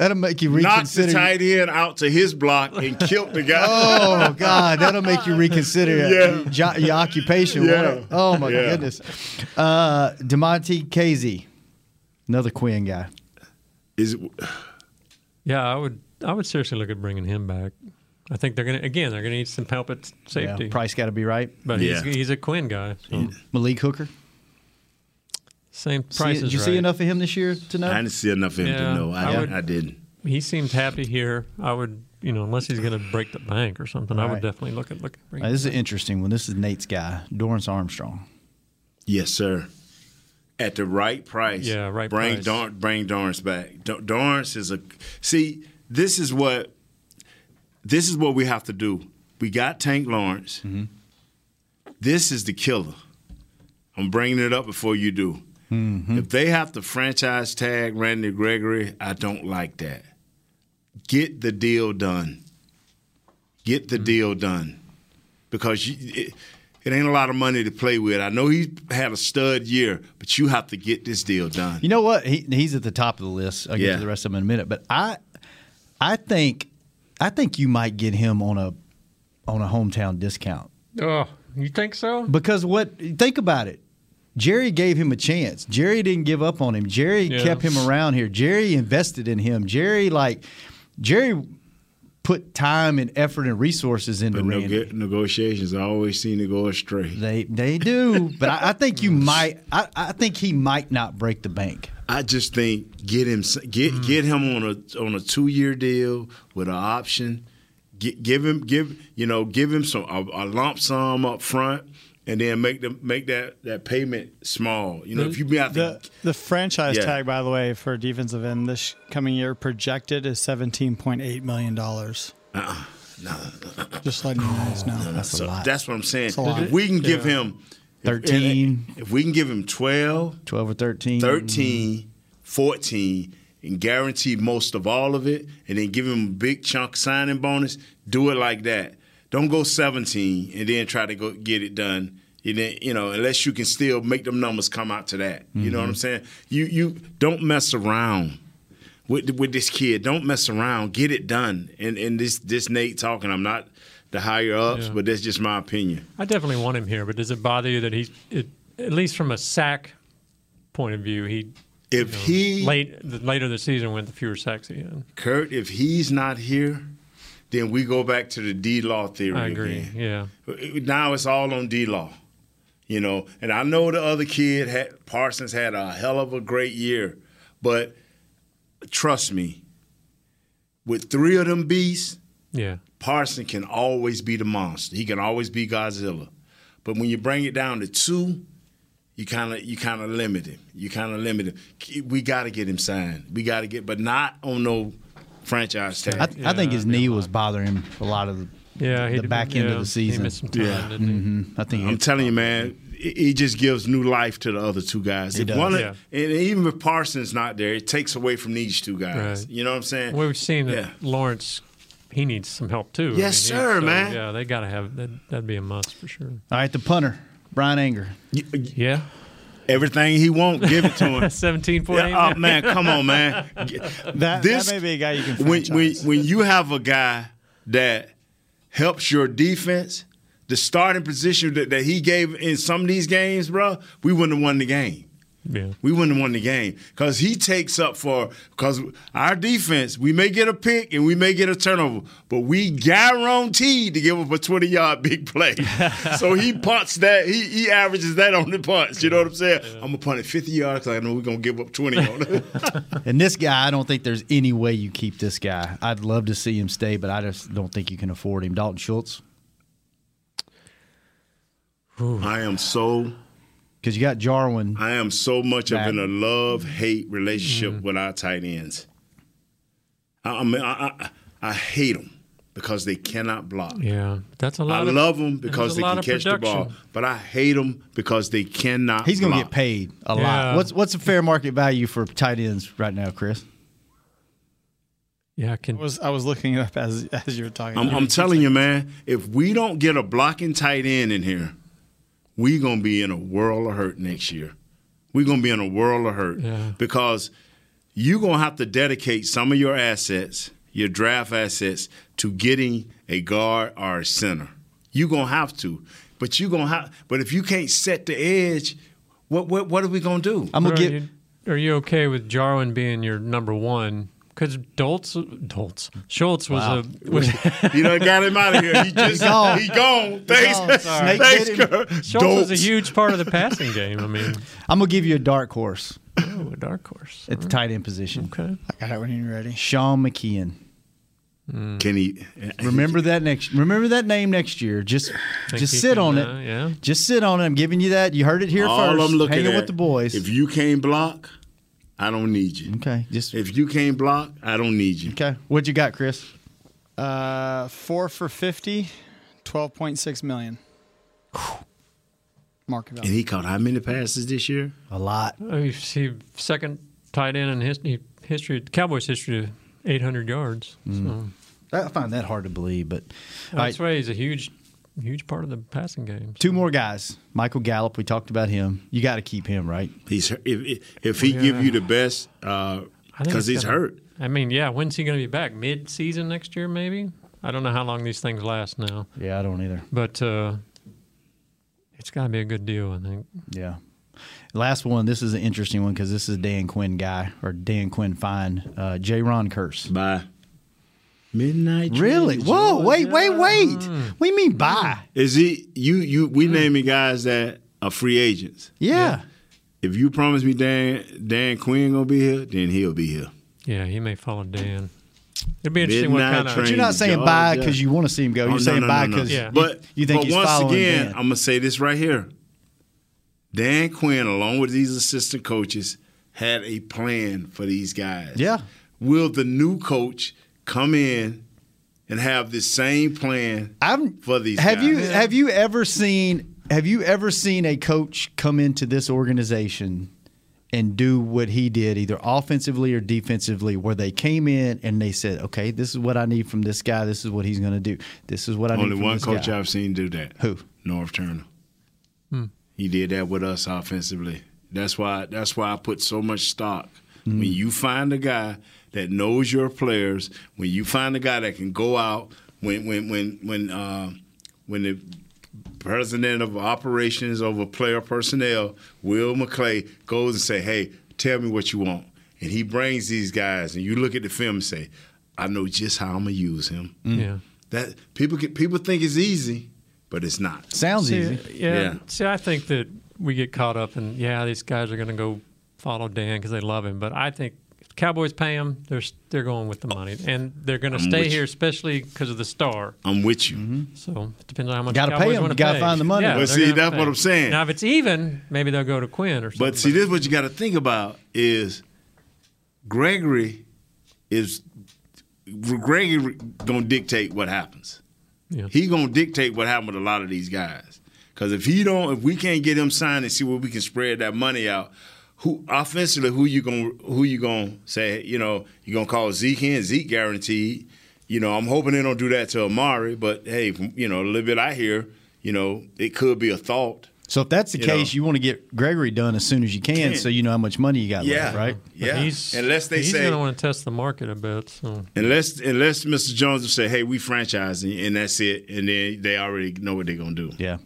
that'll make you Knocked the reconsider. tight end out to his block and killed the guy. Oh God, that'll make you reconsider Yeah. your, your occupation. Yeah. Oh my Yeah. goodness. Uh, Damontae Kazee, another Quinn guy. Is it, Yeah, I would. I would seriously look at bringing him back. I think they're gonna again. They're gonna need some help at safety. Yeah, price got to be right. But Yeah. he's he's a Quinn guy. So Malik Hooker. Same See, price. did is you see enough of him this year to know? I didn't see enough of him Yeah, to know. I, I I, didn't. He seems happy here. I would, you know, unless he's going to break the bank or something, I Right. would definitely look at look. at bringing this is an interesting one. This is Nate's guy, Dorance Armstrong. Yes, sir. At the right price. Yeah, right bring price. Dar- bring Dorance back. Dar- Dorance is a see. This is what this is what we have to do. We got Tank Lawrence. Mm-hmm. This is the killer. I'm bringing it up before you do. Mm-hmm. If they have to franchise tag Randy Gregory, I don't like that. Get the deal done. Get Mm-hmm. the deal done because you, it, it ain't a lot of money to play with. I know he had a stud year, but you have to get this deal done. You know what? He, he's at the top of the list. I'll get Yeah. to the rest of them in a minute. But I, I think, I think you might get him on a, on a hometown discount Oh, you think so? because what? Think about it. Jerry gave him a chance. Jerry didn't give up on him. Jerry Yeah. kept him around here. Jerry invested in him. Jerry like, Jerry put time and effort and resources into But no, Randy. get, negotiations always seem to go astray. They they do, but I, I think you might. I, I think he might not break the bank. I just think get him get Mm. get him on a on a two year deal with an option. Get, give him give you know give him some a, a lump sum up front, and then make the make that that payment small. You know if you be out The the franchise Yeah. tag, by the way, for defensive end this coming year projected is seventeen point eight million dollars. uh no, Just letting you guys know. That's so a lot. that's what I'm saying. That's a lot. If we can give Yeah. him 13. if we can give him 12, Twelve or thirteen. 13, 14, and guarantee most of all of it, and then give him a big chunk signing bonus, do it like that. Don't go 17 and then try to go get it done. You know, you know, unless you can still make them numbers come out to that. You know what I'm mm-hmm. saying? You you don't mess around with with this kid. Don't mess around. Get it done. And and this this Nate talking. I'm not the higher ups, Yeah. but that's just my opinion. I definitely want him here, but does it bother you that he's, it, at least from a sack point of view, he If he late the, later the season went the fewer sacks again. Kurt, if he's not here, then we go back to the D Law theory. I agree. Again. Yeah. Now it's all on D Law. You know, and I know the other kid had Parsons had a hell of a great year, but trust me, with three of them beasts, Yeah. Parson can always be the monster. He can always be Godzilla. But when you bring it down to two, you kind of you kind of limit him. You kind of limit him. We got to get him signed. We got to get, but not on no franchise tag. I, I think his knee was bothering him a lot of the, Yeah, he the back end yeah, of the he season. missed some time, Yeah. didn't he? Mhm. I think I'm telling you, man, he he just gives new life to the other two guys. He does. one Yeah. and even if Parsons not there, it takes away from these two guys. Right. You know what I'm saying? We've seen that Yeah. Lawrence. He needs some help too. Yes, he- sir, so, man. Yeah, they got to have that. That'd be a must for sure. All right, the punter, Bryan Anger. Yeah. Everything he wants, give it to him. Seventeen point eight. Yeah, oh man, come on, man. That, This- that may be a guy you can when, when when you have a guy that helps your defense, the starting position that, that he gave in some of these games, bro, we wouldn't have won the game. Yeah. We wouldn't have won the game because he takes up for because our defense. We may get a pick and we may get a turnover, but we guaranteed to give up a twenty yard big play. so he punts that. He he averages that on the punts. You know what I'm saying? I'm gonna punt it fifty yards because I know we're gonna give up twenty on it. And this guy, I don't think there's any way you keep this guy. I'd love to see him stay, but I just don't think you can afford him. Dalton Schultz, I am so because you got Jarwin. I am so much Back. of in a love hate relationship Mm-hmm. with our tight ends. I, I mean, I, I, I hate them because they cannot block. Yeah, that's a lot. of, love them because they can of catch the ball, but I hate them because they cannot. He's going to get paid a Yeah. lot. What's what's the fair market value for tight ends right now, Chris? Yeah, I can was I was looking it up as as you were talking. I'm, I'm telling you, man. If we don't get a blocking tight end in here, we gonna be in a world of hurt next year. We're gonna be in a world of hurt Yeah. because you're gonna have to dedicate some of your assets, your draft assets, to getting a guard or a center. You're gonna have to, but you gonna have. But if you can't set the edge, what what what are we gonna do? I'm gonna are, get. are you okay with Jarwin being your number one? Because Doltz, Doltz, Schultz was Wow. a was, He done got him out of here. He just gone. he gone. Thanks, gone. Thanks, Snake bit Schultz was a huge part of the passing game. I mean, I'm gonna give you a dark horse oh, a dark horse. at the tight end position. Okay. I got it when you're ready. Sean McKeon. Can he Remember that next. Remember that name next year. Just just sit can, on uh, it. yeah. Just sit on it. I'm giving you that. You heard it here All first. I'm looking Hanging at with the boys. If you can't block, I don't need you. okay. Just If you can't block, I don't need you. okay. What you got, Chris? Uh, four for 50, 12.6 million. Market And value. he caught how many passes this year? A lot. Oh, you see, second tight end in history, history Cowboys history, 800 yards. So I find that hard to believe, but all that's right, why he's a huge, huge part of the passing game. two more guys. Michael Gallup. We talked about him. You got to keep him, right? He's if if, if he give you the best I because it's he's gonna- hurt. I mean, yeah, when's he going to be back? Mid-season next year, maybe. I don't know how long these things last now, Yeah, I don't either. but uh, it's got to be a good deal. I think. Yeah. Last one. This is an interesting one because this is Dan Quinn guy or Dan Quinn fine. Uh, J. Ron Curse. By midnight. Really? Whoa! Georgia. Wait! Wait! Wait! What do you mean bye? Is he you you? We mm. naming guys that are free agents. Yeah. If you promise me Dan Dan Quinn gonna be here, then he'll be here. Yeah, he may follow Dan. It'd be interesting what Midnight kind of. But you're not saying bye because you want to see him go. Oh, you're Oh, no, saying no, bye no, no. because Yeah. you, But you think but he's once following again, Dan. I'm gonna say this right here. Dan Quinn, along with these assistant coaches, had a plan for these guys. Yeah. Will the new coach come in and have the same plan I'm, for these have guys? you have you ever seen have you ever seen a coach come into this organization and do what he did either offensively or defensively where they came in and they said okay this is what i need from this guy this is what he's going to do this is what i Only need from the. Only one this coach guy. I've seen do that. Who? Norv Turner. Hmm. He did that with us offensively. That's why. That's why I put so much stock. When hmm. you find a guy that knows your players, when you find a guy that can go out, when when when when uh, when the president of operations over player personnel, Will McClay, goes and say, "Hey, tell me what you want. And he brings these guys, and you look at the film and say, I know just how I'm gonna use him. Yeah. That people get, people think it's easy, but it's not. Sounds See, easy. Yeah. Yeah. See, I think that we get caught up in yeah, these guys are going to go follow Dan because they love him, but I think if the Cowboys pay them. they're they're going with the money, and they're going to stay here, especially because of the star. I'm with you. Mm-hmm. So it depends on how much Gotta the pay Cowboys 'em. want You to gotta pay. find the money. Yeah, But see, that's pay. what I'm saying. Now, if it's even, maybe they'll go to Quinn or something. But see, this is what you got to think about is Gregory is Gregory gonna dictate what happens. Yeah. He gonna dictate what happened with a lot of these guys. Because if he don't, if we can't get him signed and see where we can spread that money out, who offensively, who you gonna who you gonna say? You know, you gonna call Zeke in? Zeke guaranteed. You know, I'm hoping they don't do that to Amari. But hey, you know, a little bit I hear, you know, it could be a thought. So if that's the You case, know. you want to get Gregory done as soon as you can, Can. so you know how much money you got Yeah. left, right? Yeah. he's, Unless they he's say- going to want to test the market a bit. So Unless unless Mr. Jones will say, "Hey, we franchising," and that's it, and then they already know what they're gonna do. Yeah.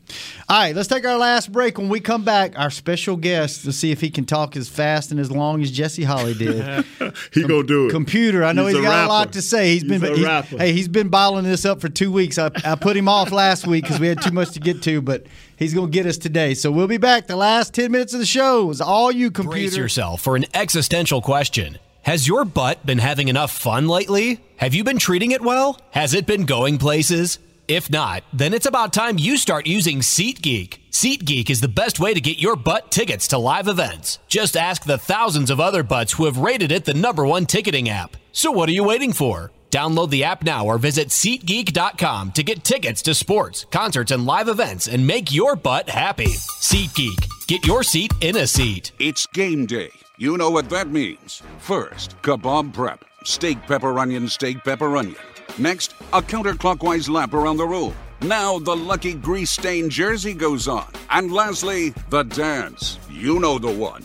All right, let's take our last break. When we come back, our special guest to see if he can talk as fast and as long as Jesse Holley did. He gonna do it. Computer, I know He's he's a got a lot to say. He's been He's a he's- rapper. hey, he's been bottling this up for two weeks. I, I put him off last week because we had too much to get to, but he's gonna get us today. So we'll be back. The last ten minutes of the show is all you, computer. Brace yourself for an existential question. Has your butt been having enough fun lately? Have you been treating it well? Has it been going places? If not, then it's about time you start using SeatGeek. SeatGeek is the best way to get your butt tickets to live events. Just ask the thousands of other butts who have rated it the number one ticketing app. So what are you waiting for? Download the app now or visit SeatGeek.com to get tickets to sports, concerts, and live events and make your butt happy. SeatGeek. Get your seat in a seat. It's game day. You know what that means. First, kebab prep. Steak, pepper, onion, steak, pepper, onion. Next, a counterclockwise lap around the room. Now the lucky grease stained jersey goes on. And lastly, the dance. You know the one.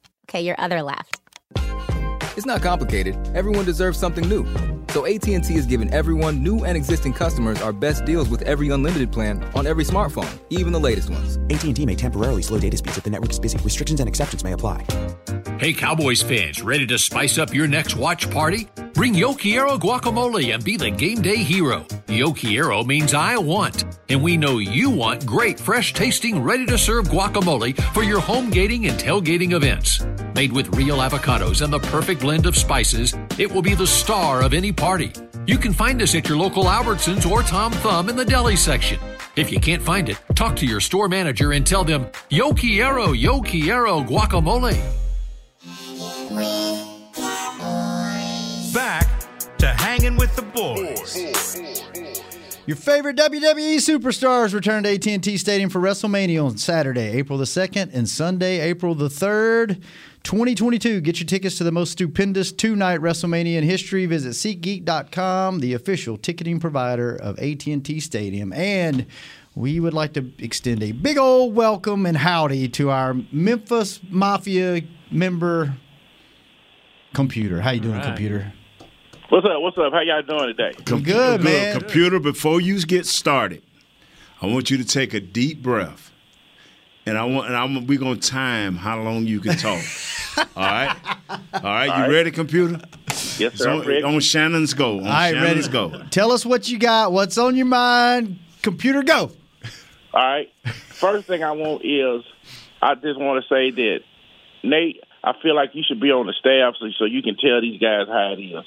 Okay, your other left. It's not complicated. Everyone deserves something new. So AT&T is giving everyone, new and existing customers, our best deals with every unlimited plan on every smartphone, even the latest ones. AT&T may temporarily slow data speeds if the network is busy. Restrictions and exceptions may apply. Hey, Cowboys fans, ready to spice up your next watch party? Bring Yo Quiero guacamole and be the game day hero. Yo Quiero means I want, and we know you want great, fresh tasting, ready to serve guacamole for your home gating and tailgating events. Made with real avocados and the perfect blend of spices, it will be the star of any party. You can find us at your local Albertsons or Tom Thumb in the deli section. If you can't find it, talk to your store manager and tell them, Yo Quiero, Yo Quiero guacamole. Back to hanging with the boys. Your favorite WWE superstars return to AT&T Stadium for WrestleMania on Saturday, April the 2nd and Sunday, April the 3rd, 2022. Get your tickets to the most stupendous two-night WrestleMania in history. Visit SeatGeek.com, the official ticketing provider of AT&T Stadium. And we would like to extend a big old welcome and howdy to our Memphis Mafia member, Computer. How you doing, All right. Computer? What's up? What's up? How y'all doing today? good, man. Computer, before you get started, I want you to take a deep breath, and I want and I'm we're gonna time how long you can talk. All right, all right. You All right. ready, computer? Yes, sir. On, ready. on Shannon's go. On All right, ready? Shannon's go. Tell us what you got. What's on your mind? Computer, go. All right. First thing I want is I just want to say that Nate, I feel like you should be on the staff so, so you can tell these guys how it is.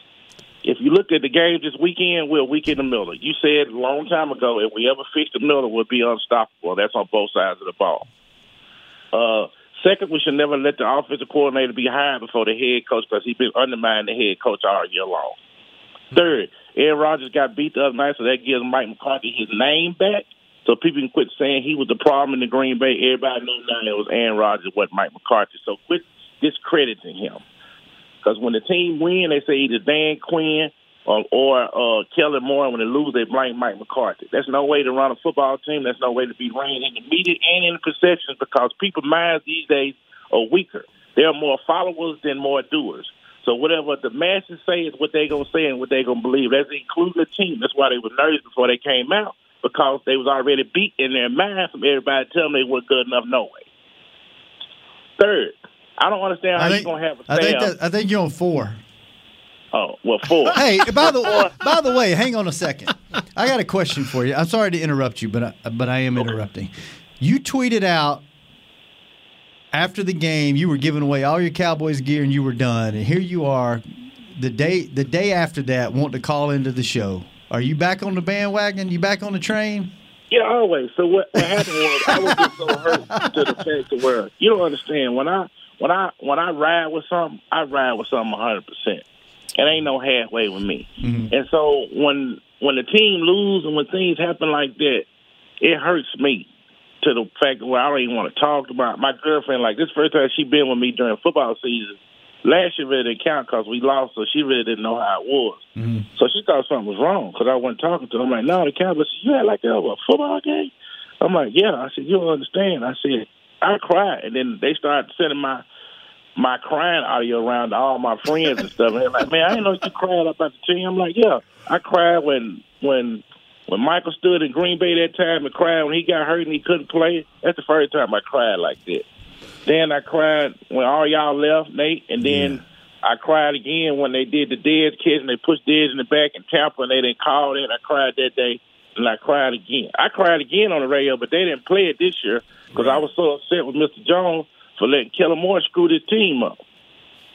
If you look at the game this weekend, we're weak in the middle. You said a long time ago, if we ever fix the middle, we'll be unstoppable. That's on both sides of the ball. Uh, second, we should never let the offensive coordinator be hired before the head coach because he's been undermining the head coach all year long. Third, Aaron Rodgers got beat the other night, so that gives Mike McCarthy his name back. So people can quit saying he was the problem in the Green Bay. Everybody knows now it was Aaron Rodgers, what Mike McCarthy. So quit discrediting him. Because when the team win, they say either Dan Quinn or, or uh, Kellen Moore. When they lose, they blame Mike McCarthy. That's no way to run a football team. That's no way to be ran in the media and in the perceptions because people's minds these days are weaker. There are more followers than more doers. So whatever the masses say is what they're gonna say and what they're gonna believe. That's including the team. That's why they were nervous before they came out because they was already beat in their mind from everybody telling them they weren't good enough no way. Third, I don't understand how I you're gonna have a I think, that, I think you're on four. Oh, well, four. Hey, by the by the way, hang on a second. I got a question for you. I'm sorry to interrupt you, but I, but I am interrupting. You tweeted out after the game you were giving away all your Cowboys gear and you were done, and here you are, the day the day after that, want to call into the show. Are you back on the bandwagon? You back on the train? Yeah, always. So what, what happened was I was just so hurt to the fact of where you don't understand when I when I when I ride with something, I ride with something 100. percent It ain't no halfway with me. Mm-hmm. And so when when the team lose and when things happen like that, it hurts me to the fact where I don't even want to talk about my girlfriend. Like this first time she been with me during football season. Last year really didn't count because we lost, so she really didn't know how it was. Mm-hmm. So she thought something was wrong because I wasn't talking to her. I'm like, no, the Cowboys, you had like that over a football game? I'm like, yeah. I said, you don't understand. I said, I cried. And then they started sending my my crying audio around to all my friends and stuff. And they're like, man, I didn't know you cried about the team. I'm like, yeah. I cried when when when Michael stood in Green Bay that time and cried when he got hurt and he couldn't play. That's the first time I cried like that. Then I cried when all y'all left, Nate, and then I cried again when they did the dead kids and they pushed dead in the back in Tampa and they didn't call it. I cried that day and I cried again. I cried again on the radio, but they didn't play it this year because I was so upset with Mr. Jones for letting Kellen Moore screw this team up.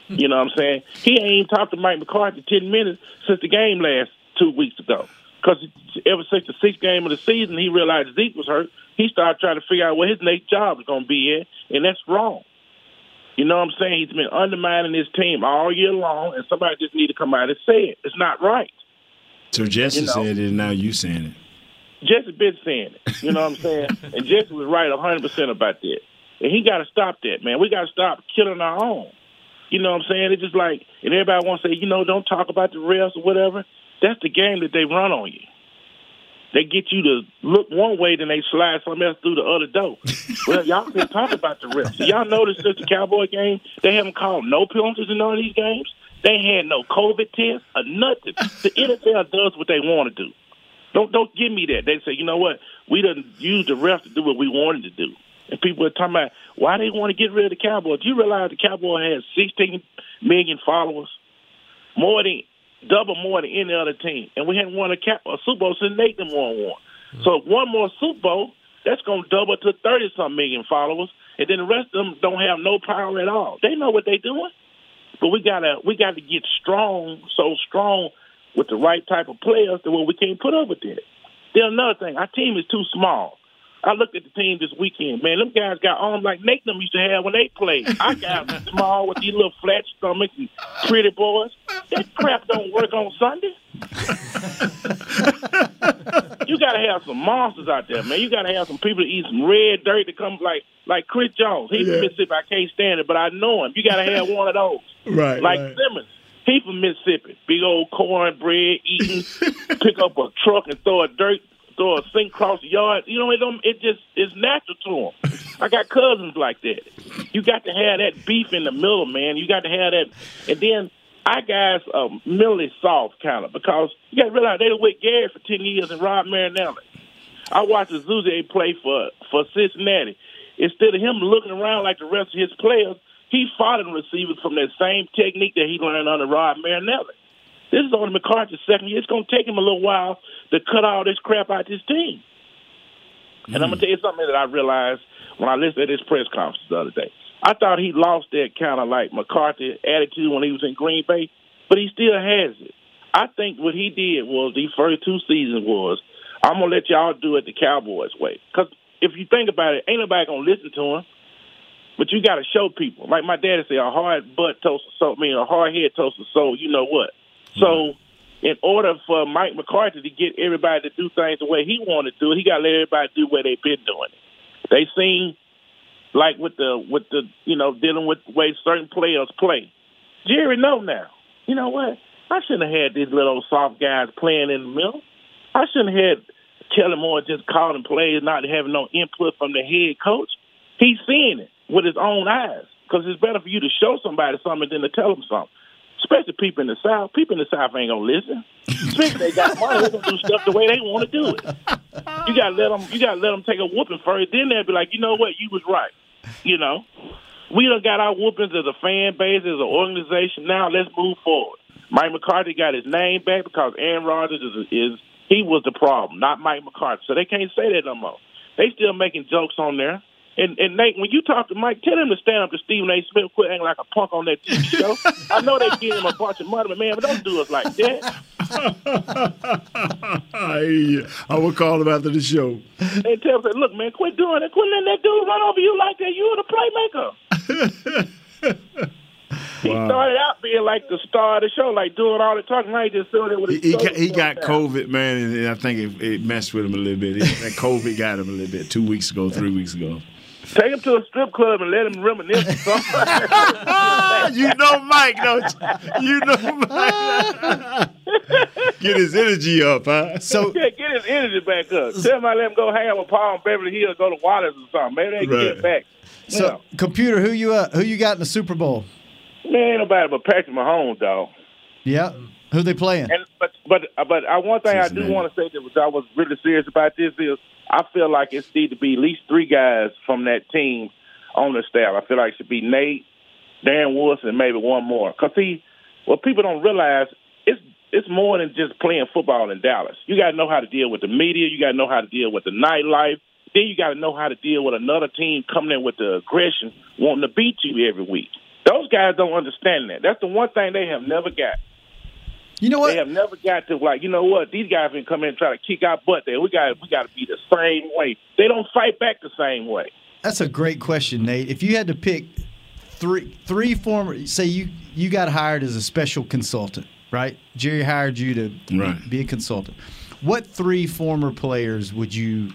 You know what I'm saying? He ain't even talked to Mike McCarthy 10 minutes since the game last two weeks ago. Because ever since the sixth game of the season, he realized Zeke was hurt. He started trying to figure out where his next job is going to be at, and that's wrong. You know what I'm saying? He's been undermining his team all year long, and somebody just need to come out and say it. It's not right. So Jesse You know. said it, and now you saying it. Jesse been saying it. You know what I'm saying? and Jesse was right 100% about that. And he got to stop that, man. We got to stop killing our own. You know what I'm saying? It's just like, and everybody wants to say, you know, don't talk about the refs or whatever. That's the game that they run on you. They get you to look one way, then they slide something else through the other door. well, y'all can't talk about the refs. So y'all notice since the Cowboy game, they haven't called no penalties in none of these games. They had no COVID test or nothing. The NFL does what they want to do. Don't don't give me that. They say, you know what? We didn't use the ref to do what we wanted to do. And people are talking about why they want to get rid of the Cowboys. Do you realize the Cowboy has 16 million followers, more than double more than any other team, and we hadn't won a, cap, a Super Bowl since Nathan won one. So one more Super Bowl, that's going to double to 30 some million followers, and then the rest of them don't have no power at all. They know what they're doing, but we gotta we got to get strong, so strong with the right type of players that where we can't put up with that. Then another thing, our team is too small. I looked at the team this weekend, man. Them guys got arms like Nate them used to have when they played. I got small with these little flat stomachs and pretty boys. That crap don't work on Sunday. you got to have some monsters out there, man. You got to have some people to eat some red dirt that come like like Chris Jones. He's Yeah. from Mississippi. I can't stand it, but I know him. You got to have one of those. Right, Like right. Simmons. He from Mississippi. Big old cornbread eating. pick up a truck and throw a dirt, throw a sink across the yard. You know, it don't. It just is natural to him. I got cousins like that. You got to have that beef in the middle, man. You got to have that, and then our guys are mentally soft, kind of, because you got to realize they were with Gary for ten years and Rod Marinelli. I watched Awuzie play for for Cincinnati. Instead of him looking around like the rest of his players, he fought and receivers from that same technique that he learned under Rod Marinelli. This is only McCarthy's second year. It's going to take him a little while to cut all this crap out of his team. And I'm gonna hmm. tell you something that I realized when I listened to this press conference the other day. I thought he lost that kind of like McCarthy attitude when he was in Green Bay, but he still has it. I think what he did was these first two seasons was I'm gonna let y'all do it the Cowboys way. Because if you think about it, ain't nobody gonna listen to him. But you got to show people. Like my daddy said, a hard butt toast a soul. I mean, a hard head toast a soul. You know what? So, in order for Mike McCarthy to get everybody to do things the way he wanted to do it, he got to let everybody do what they've been doing. it. They seem like with the with the you know dealing with the way certain players play. Jerry know now. You know what? I shouldn't have had these little soft guys playing in the middle. I shouldn't have had Kellen Moore just calling plays, not having no input from the head coach. He's seeing it with his own eyes because it's better for you to show somebody something than to tell them something. Especially people in the South. People in the South ain't gonna listen. Especially they got money, they gonna do stuff the way they want to do it. You gotta let them. You gotta let them take a whooping first. Then they'll be like, you know what, you was right. You know, we done got our whoopings as a fan base, as an organization. Now let's move forward. Mike McCarthy got his name back because Aaron Rodgers is, is he was the problem, not Mike McCarthy. So they can't say that no more. They still making jokes on there. And, and Nate, when you talk to Mike, tell him to stand up to Stephen A. Smith, quit acting like a punk on that TV show. I know they give him a bunch of money, but man, but don't do us like that. I, I will call him after the show. And tell him, look, man, quit doing it. Quit letting that dude run over you like that. You were the playmaker. He started out being like the star of the show, like doing all the talking. Now he just doing it with his He, he, got, he got down. COVID, man, and I think it, it messed with him a little bit. It, that COVID got him a little bit two weeks ago, three weeks ago. Take him to a strip club and let him reminisce or something. you know Mike, don't you? You know Mike. Get his energy up, huh? So yeah, get his energy back up. Tell him I let him go hang out with Paul and Beverly Hills, go to Wallace or something. Maybe they can Right. get back. So, computer, who you uh, who you got in the Super Bowl? Man, ain't nobody but Patrick Mahomes, dog. Yeah, who they playing? And but but but uh, one thing I do want to say that was I was really serious about this is I feel like it need to be at least three guys from that team on the staff. I feel like it should be Nate, Darren Wilson, and maybe one more. Cause see, what people don't realize it's it's more than just playing football in Dallas. You got to know how to deal with the media. You got to know how to deal with the nightlife. Then you got to know how to deal with another team coming in with the aggression, wanting to beat you every week. Those guys don't understand that. That's the one thing they have never got. You know what? They have never got to like, you know what? These guys can come in and try to kick our butt there. We got we got to be the same way. They don't fight back the same way. That's a great question, Nate. If you had to pick three three former, say you you got hired as a special consultant, right? Jerry hired you to Right. be a consultant. What three former players would you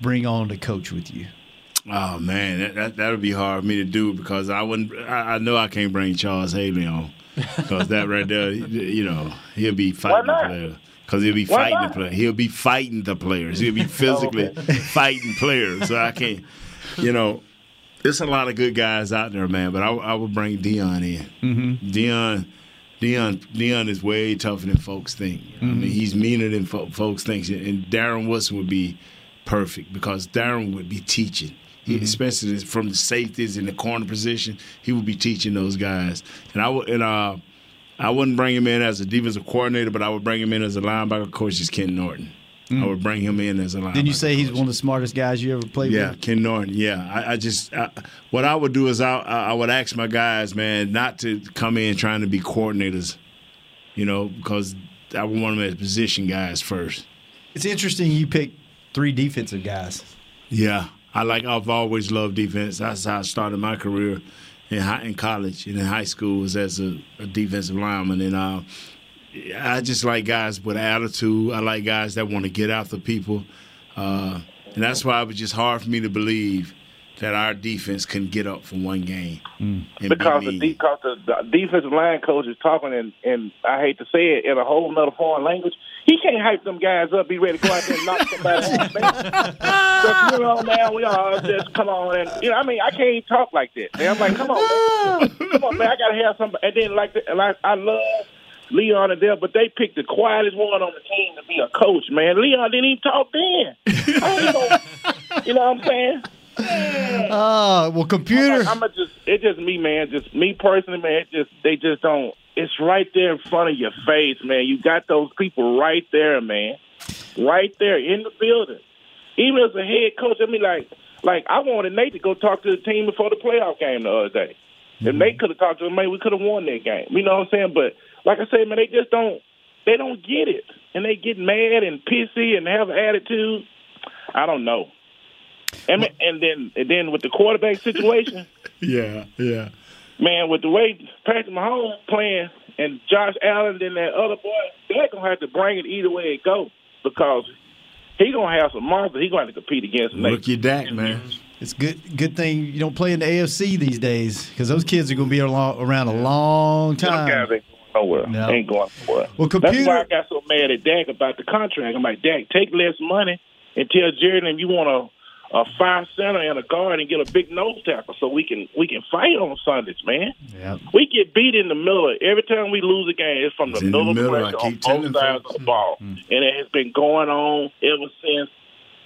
bring on to coach with you? Oh man, that, that that would be hard for me to do because I wouldn't. I, I know I can't bring Charles Haley on because that right there, you know, he'll be fighting the not? players. Because he'll be fighting the players. He'll be fighting the players. He'll be physically fighting players. So I can't, you know, there's a lot of good guys out there, man. But I, I would bring Dion in. Mm-hmm. Dion, Dion, Dion is way tougher than folks think. I mean, he's meaner than fo- folks think. And Darren Woodson would be perfect because Darren would be teaching. He, Especially from the safeties in the corner position, he would be teaching those guys. And I would, and uh, I wouldn't bring him in as a defensive coordinator, but I would bring him in as a linebacker coach. Is Ken Norton. I would bring him in as a linebacker. Didn't you say he's one of the smartest guys you ever played Yeah, with? Yeah, Ken Norton. Yeah, I, I just I, what I would do is I I would ask my guys, man, not to come in trying to be coordinators, you know, because I would want them as position guys first. It's interesting you picked three defensive guys. Yeah, I like. I've always loved defense. That's how I started my career in high, in college and in high school was as a, a defensive lineman, and uh, I just like guys with attitude. I like guys that want to get after people, uh, and that's why it was just hard for me to believe that our defense couldn't get up for one game. And beat because the, because the, the defensive line coach is talking and, in I hate to say it in a whole nother foreign language. He can't hype them guys up, be ready to go out there and knock somebody out. Just, you know, man, we all just come on and you know, I mean, I can't even talk like that. Man, I'm like, come on, man, come on, man, I gotta have somebody. And then like, the, like I love Leon and Dale, but they picked the quietest one on the team to be a coach. Man, Leon didn't even talk then. You know what I'm saying? Oh, well, computer. I'm, a just it's just me, man. Just me personally, man. It just they just don't. It's right there in front of your face, man. You got those people right there, man. Right there in the building. Even as a head coach, I mean, like, like I wanted Nate to go talk to the team before the playoff game the other day. If mm-hmm. Nate could have talked to him, maybe we could have won that game. You know what I'm saying? But like I said, man, they just don't. They don't get it, and they get mad and pissy and have an attitude. I don't know. And and then and then with the quarterback situation, Yeah, yeah. man, with the way Patrick Mahomes playing and Josh Allen and that other boy, they're gonna have to bring it either way it goes because he gonna have some monsters. He gonna have to compete against. Nate. Rookie Dak, man. It's good. Good thing you don't play in the AFC these days because those kids are going to be around a long time. guys ain't nowhere. No. Ain't going nowhere. Well, That's why I got so mad at Dak about the contract. I'm like, Dak, take less money and tell Jared and you want a, a five center and a guard and get a big nose tackle so we can we can fight on Sundays, man. Yeah. We get beat in the middle. Every time we lose a game, it's from It's the in the middle of the middle. I pressure on keep telling both sides of the ball, Mm. and it has been going on ever since.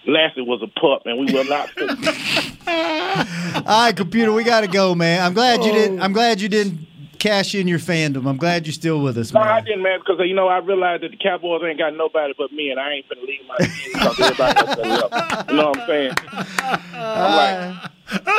Lassie was a pup, and we will not. All right, computer, we got to go, man. I'm glad you didn't. I'm glad you didn't cash in your fandom. I'm glad you're still with us, No, I didn't, man, because you know I realized that the Cowboys ain't got nobody but me, and I ain't finna leave my team because everybody else left. You know what I'm saying? I'm like,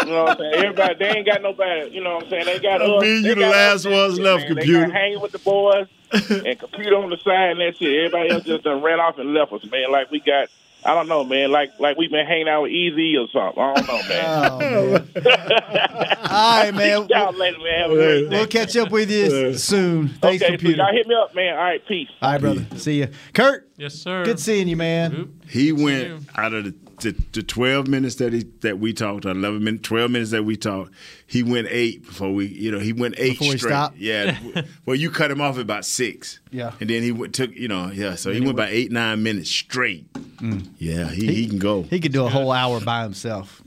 you know what I'm saying? Everybody, they ain't got nobody. You know what I'm saying? They got I us. mean, you the last us, ones man. left, They got hanging with the boys and computer on the side, and that's it. Everybody else just done ran off and left us, man. Like we got. I don't know, man. Like like we've been hanging out with Easy or something. I don't know, man. Oh, All right, man. Y'all later, man. Have a great day. We'll catch up with you soon. Thanks, okay, so computer. y'all hit me up, man. All right, peace. All right, brother. See you, Kurt. Yes, sir. Good seeing you, man. He went out of the, the, the 12 minutes that he that we talked, or 11 minutes, 12 minutes that we talked, he went eight before we, you know, he went eight Before he straight. stopped? Yeah. well, you cut him off at about six. Yeah. And then he went, took, you know, yeah. So he Then went went- about eight, nine minutes straight. Mm. Yeah, he, he, can go. He could do a whole hour by himself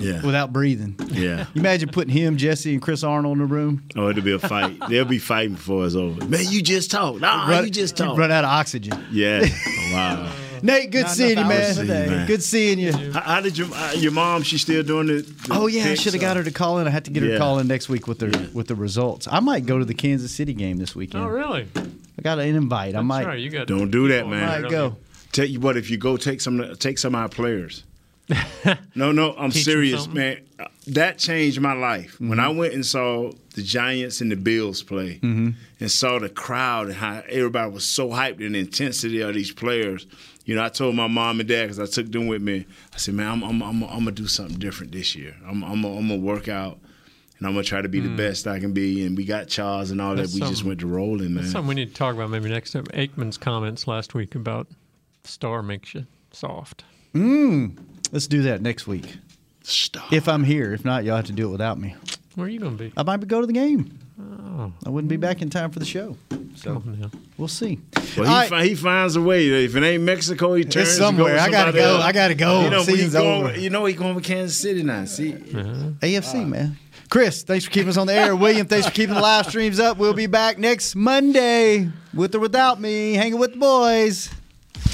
Yeah. without breathing. Yeah. You imagine putting him, Jesse, and Chris Arnold in the room? Oh, it'll be a fight. They'll be fighting before it's over. Man, you just talked. Nah, Run- you just you'd talked. Run out of oxygen. Yeah. wow. Nate, good Not seeing you, man. hours today. Man. Good seeing you. How, how did your uh, your mom? She still doing it? Oh yeah, I should have got her to call in. I had to get her to call in next week with the with the results. I might go to the Kansas City game this weekend. Oh, really? I got an invite. I might. right, you got- Don't do that, Oh, man. I might go. Tell you what, if you go, take some take some of our players. no, no, I'm Teach serious, man. That changed my life when Mm-hmm. I went and saw the Giants and the Bills play, Mhm. and saw the crowd and how everybody was so hyped and the intensity of these players. You know, I told my mom and dad because I took them with me. I said, "Man, I'm I'm I'm, I'm gonna do something different this year. I'm I'm I'm gonna work out." And I'm gonna try to be the Mm. best I can be, and we got Charles and all That's that. We just went to rolling, man. That's something we need to talk about maybe next time. Aikman's comments last week about star makes you soft. Mm. Let's do that next week. Stop. If I'm here. If not, y'all have to do it without me. Where are you going to be? I might be go to the game. Oh. I wouldn't be back in time for the show. So Come on now. we'll see. Well, he, right. fi- he finds a way. If it ain't Mexico, he turns to go somewhere. I gotta go. else. I gotta go. You know, we Season's going, over. you know, he going with Kansas City now. See, AFC, man. Chris, thanks for keeping us on the air. William, thanks for keeping the live streams up. We'll be back next Monday with or without me, hanging with the boys.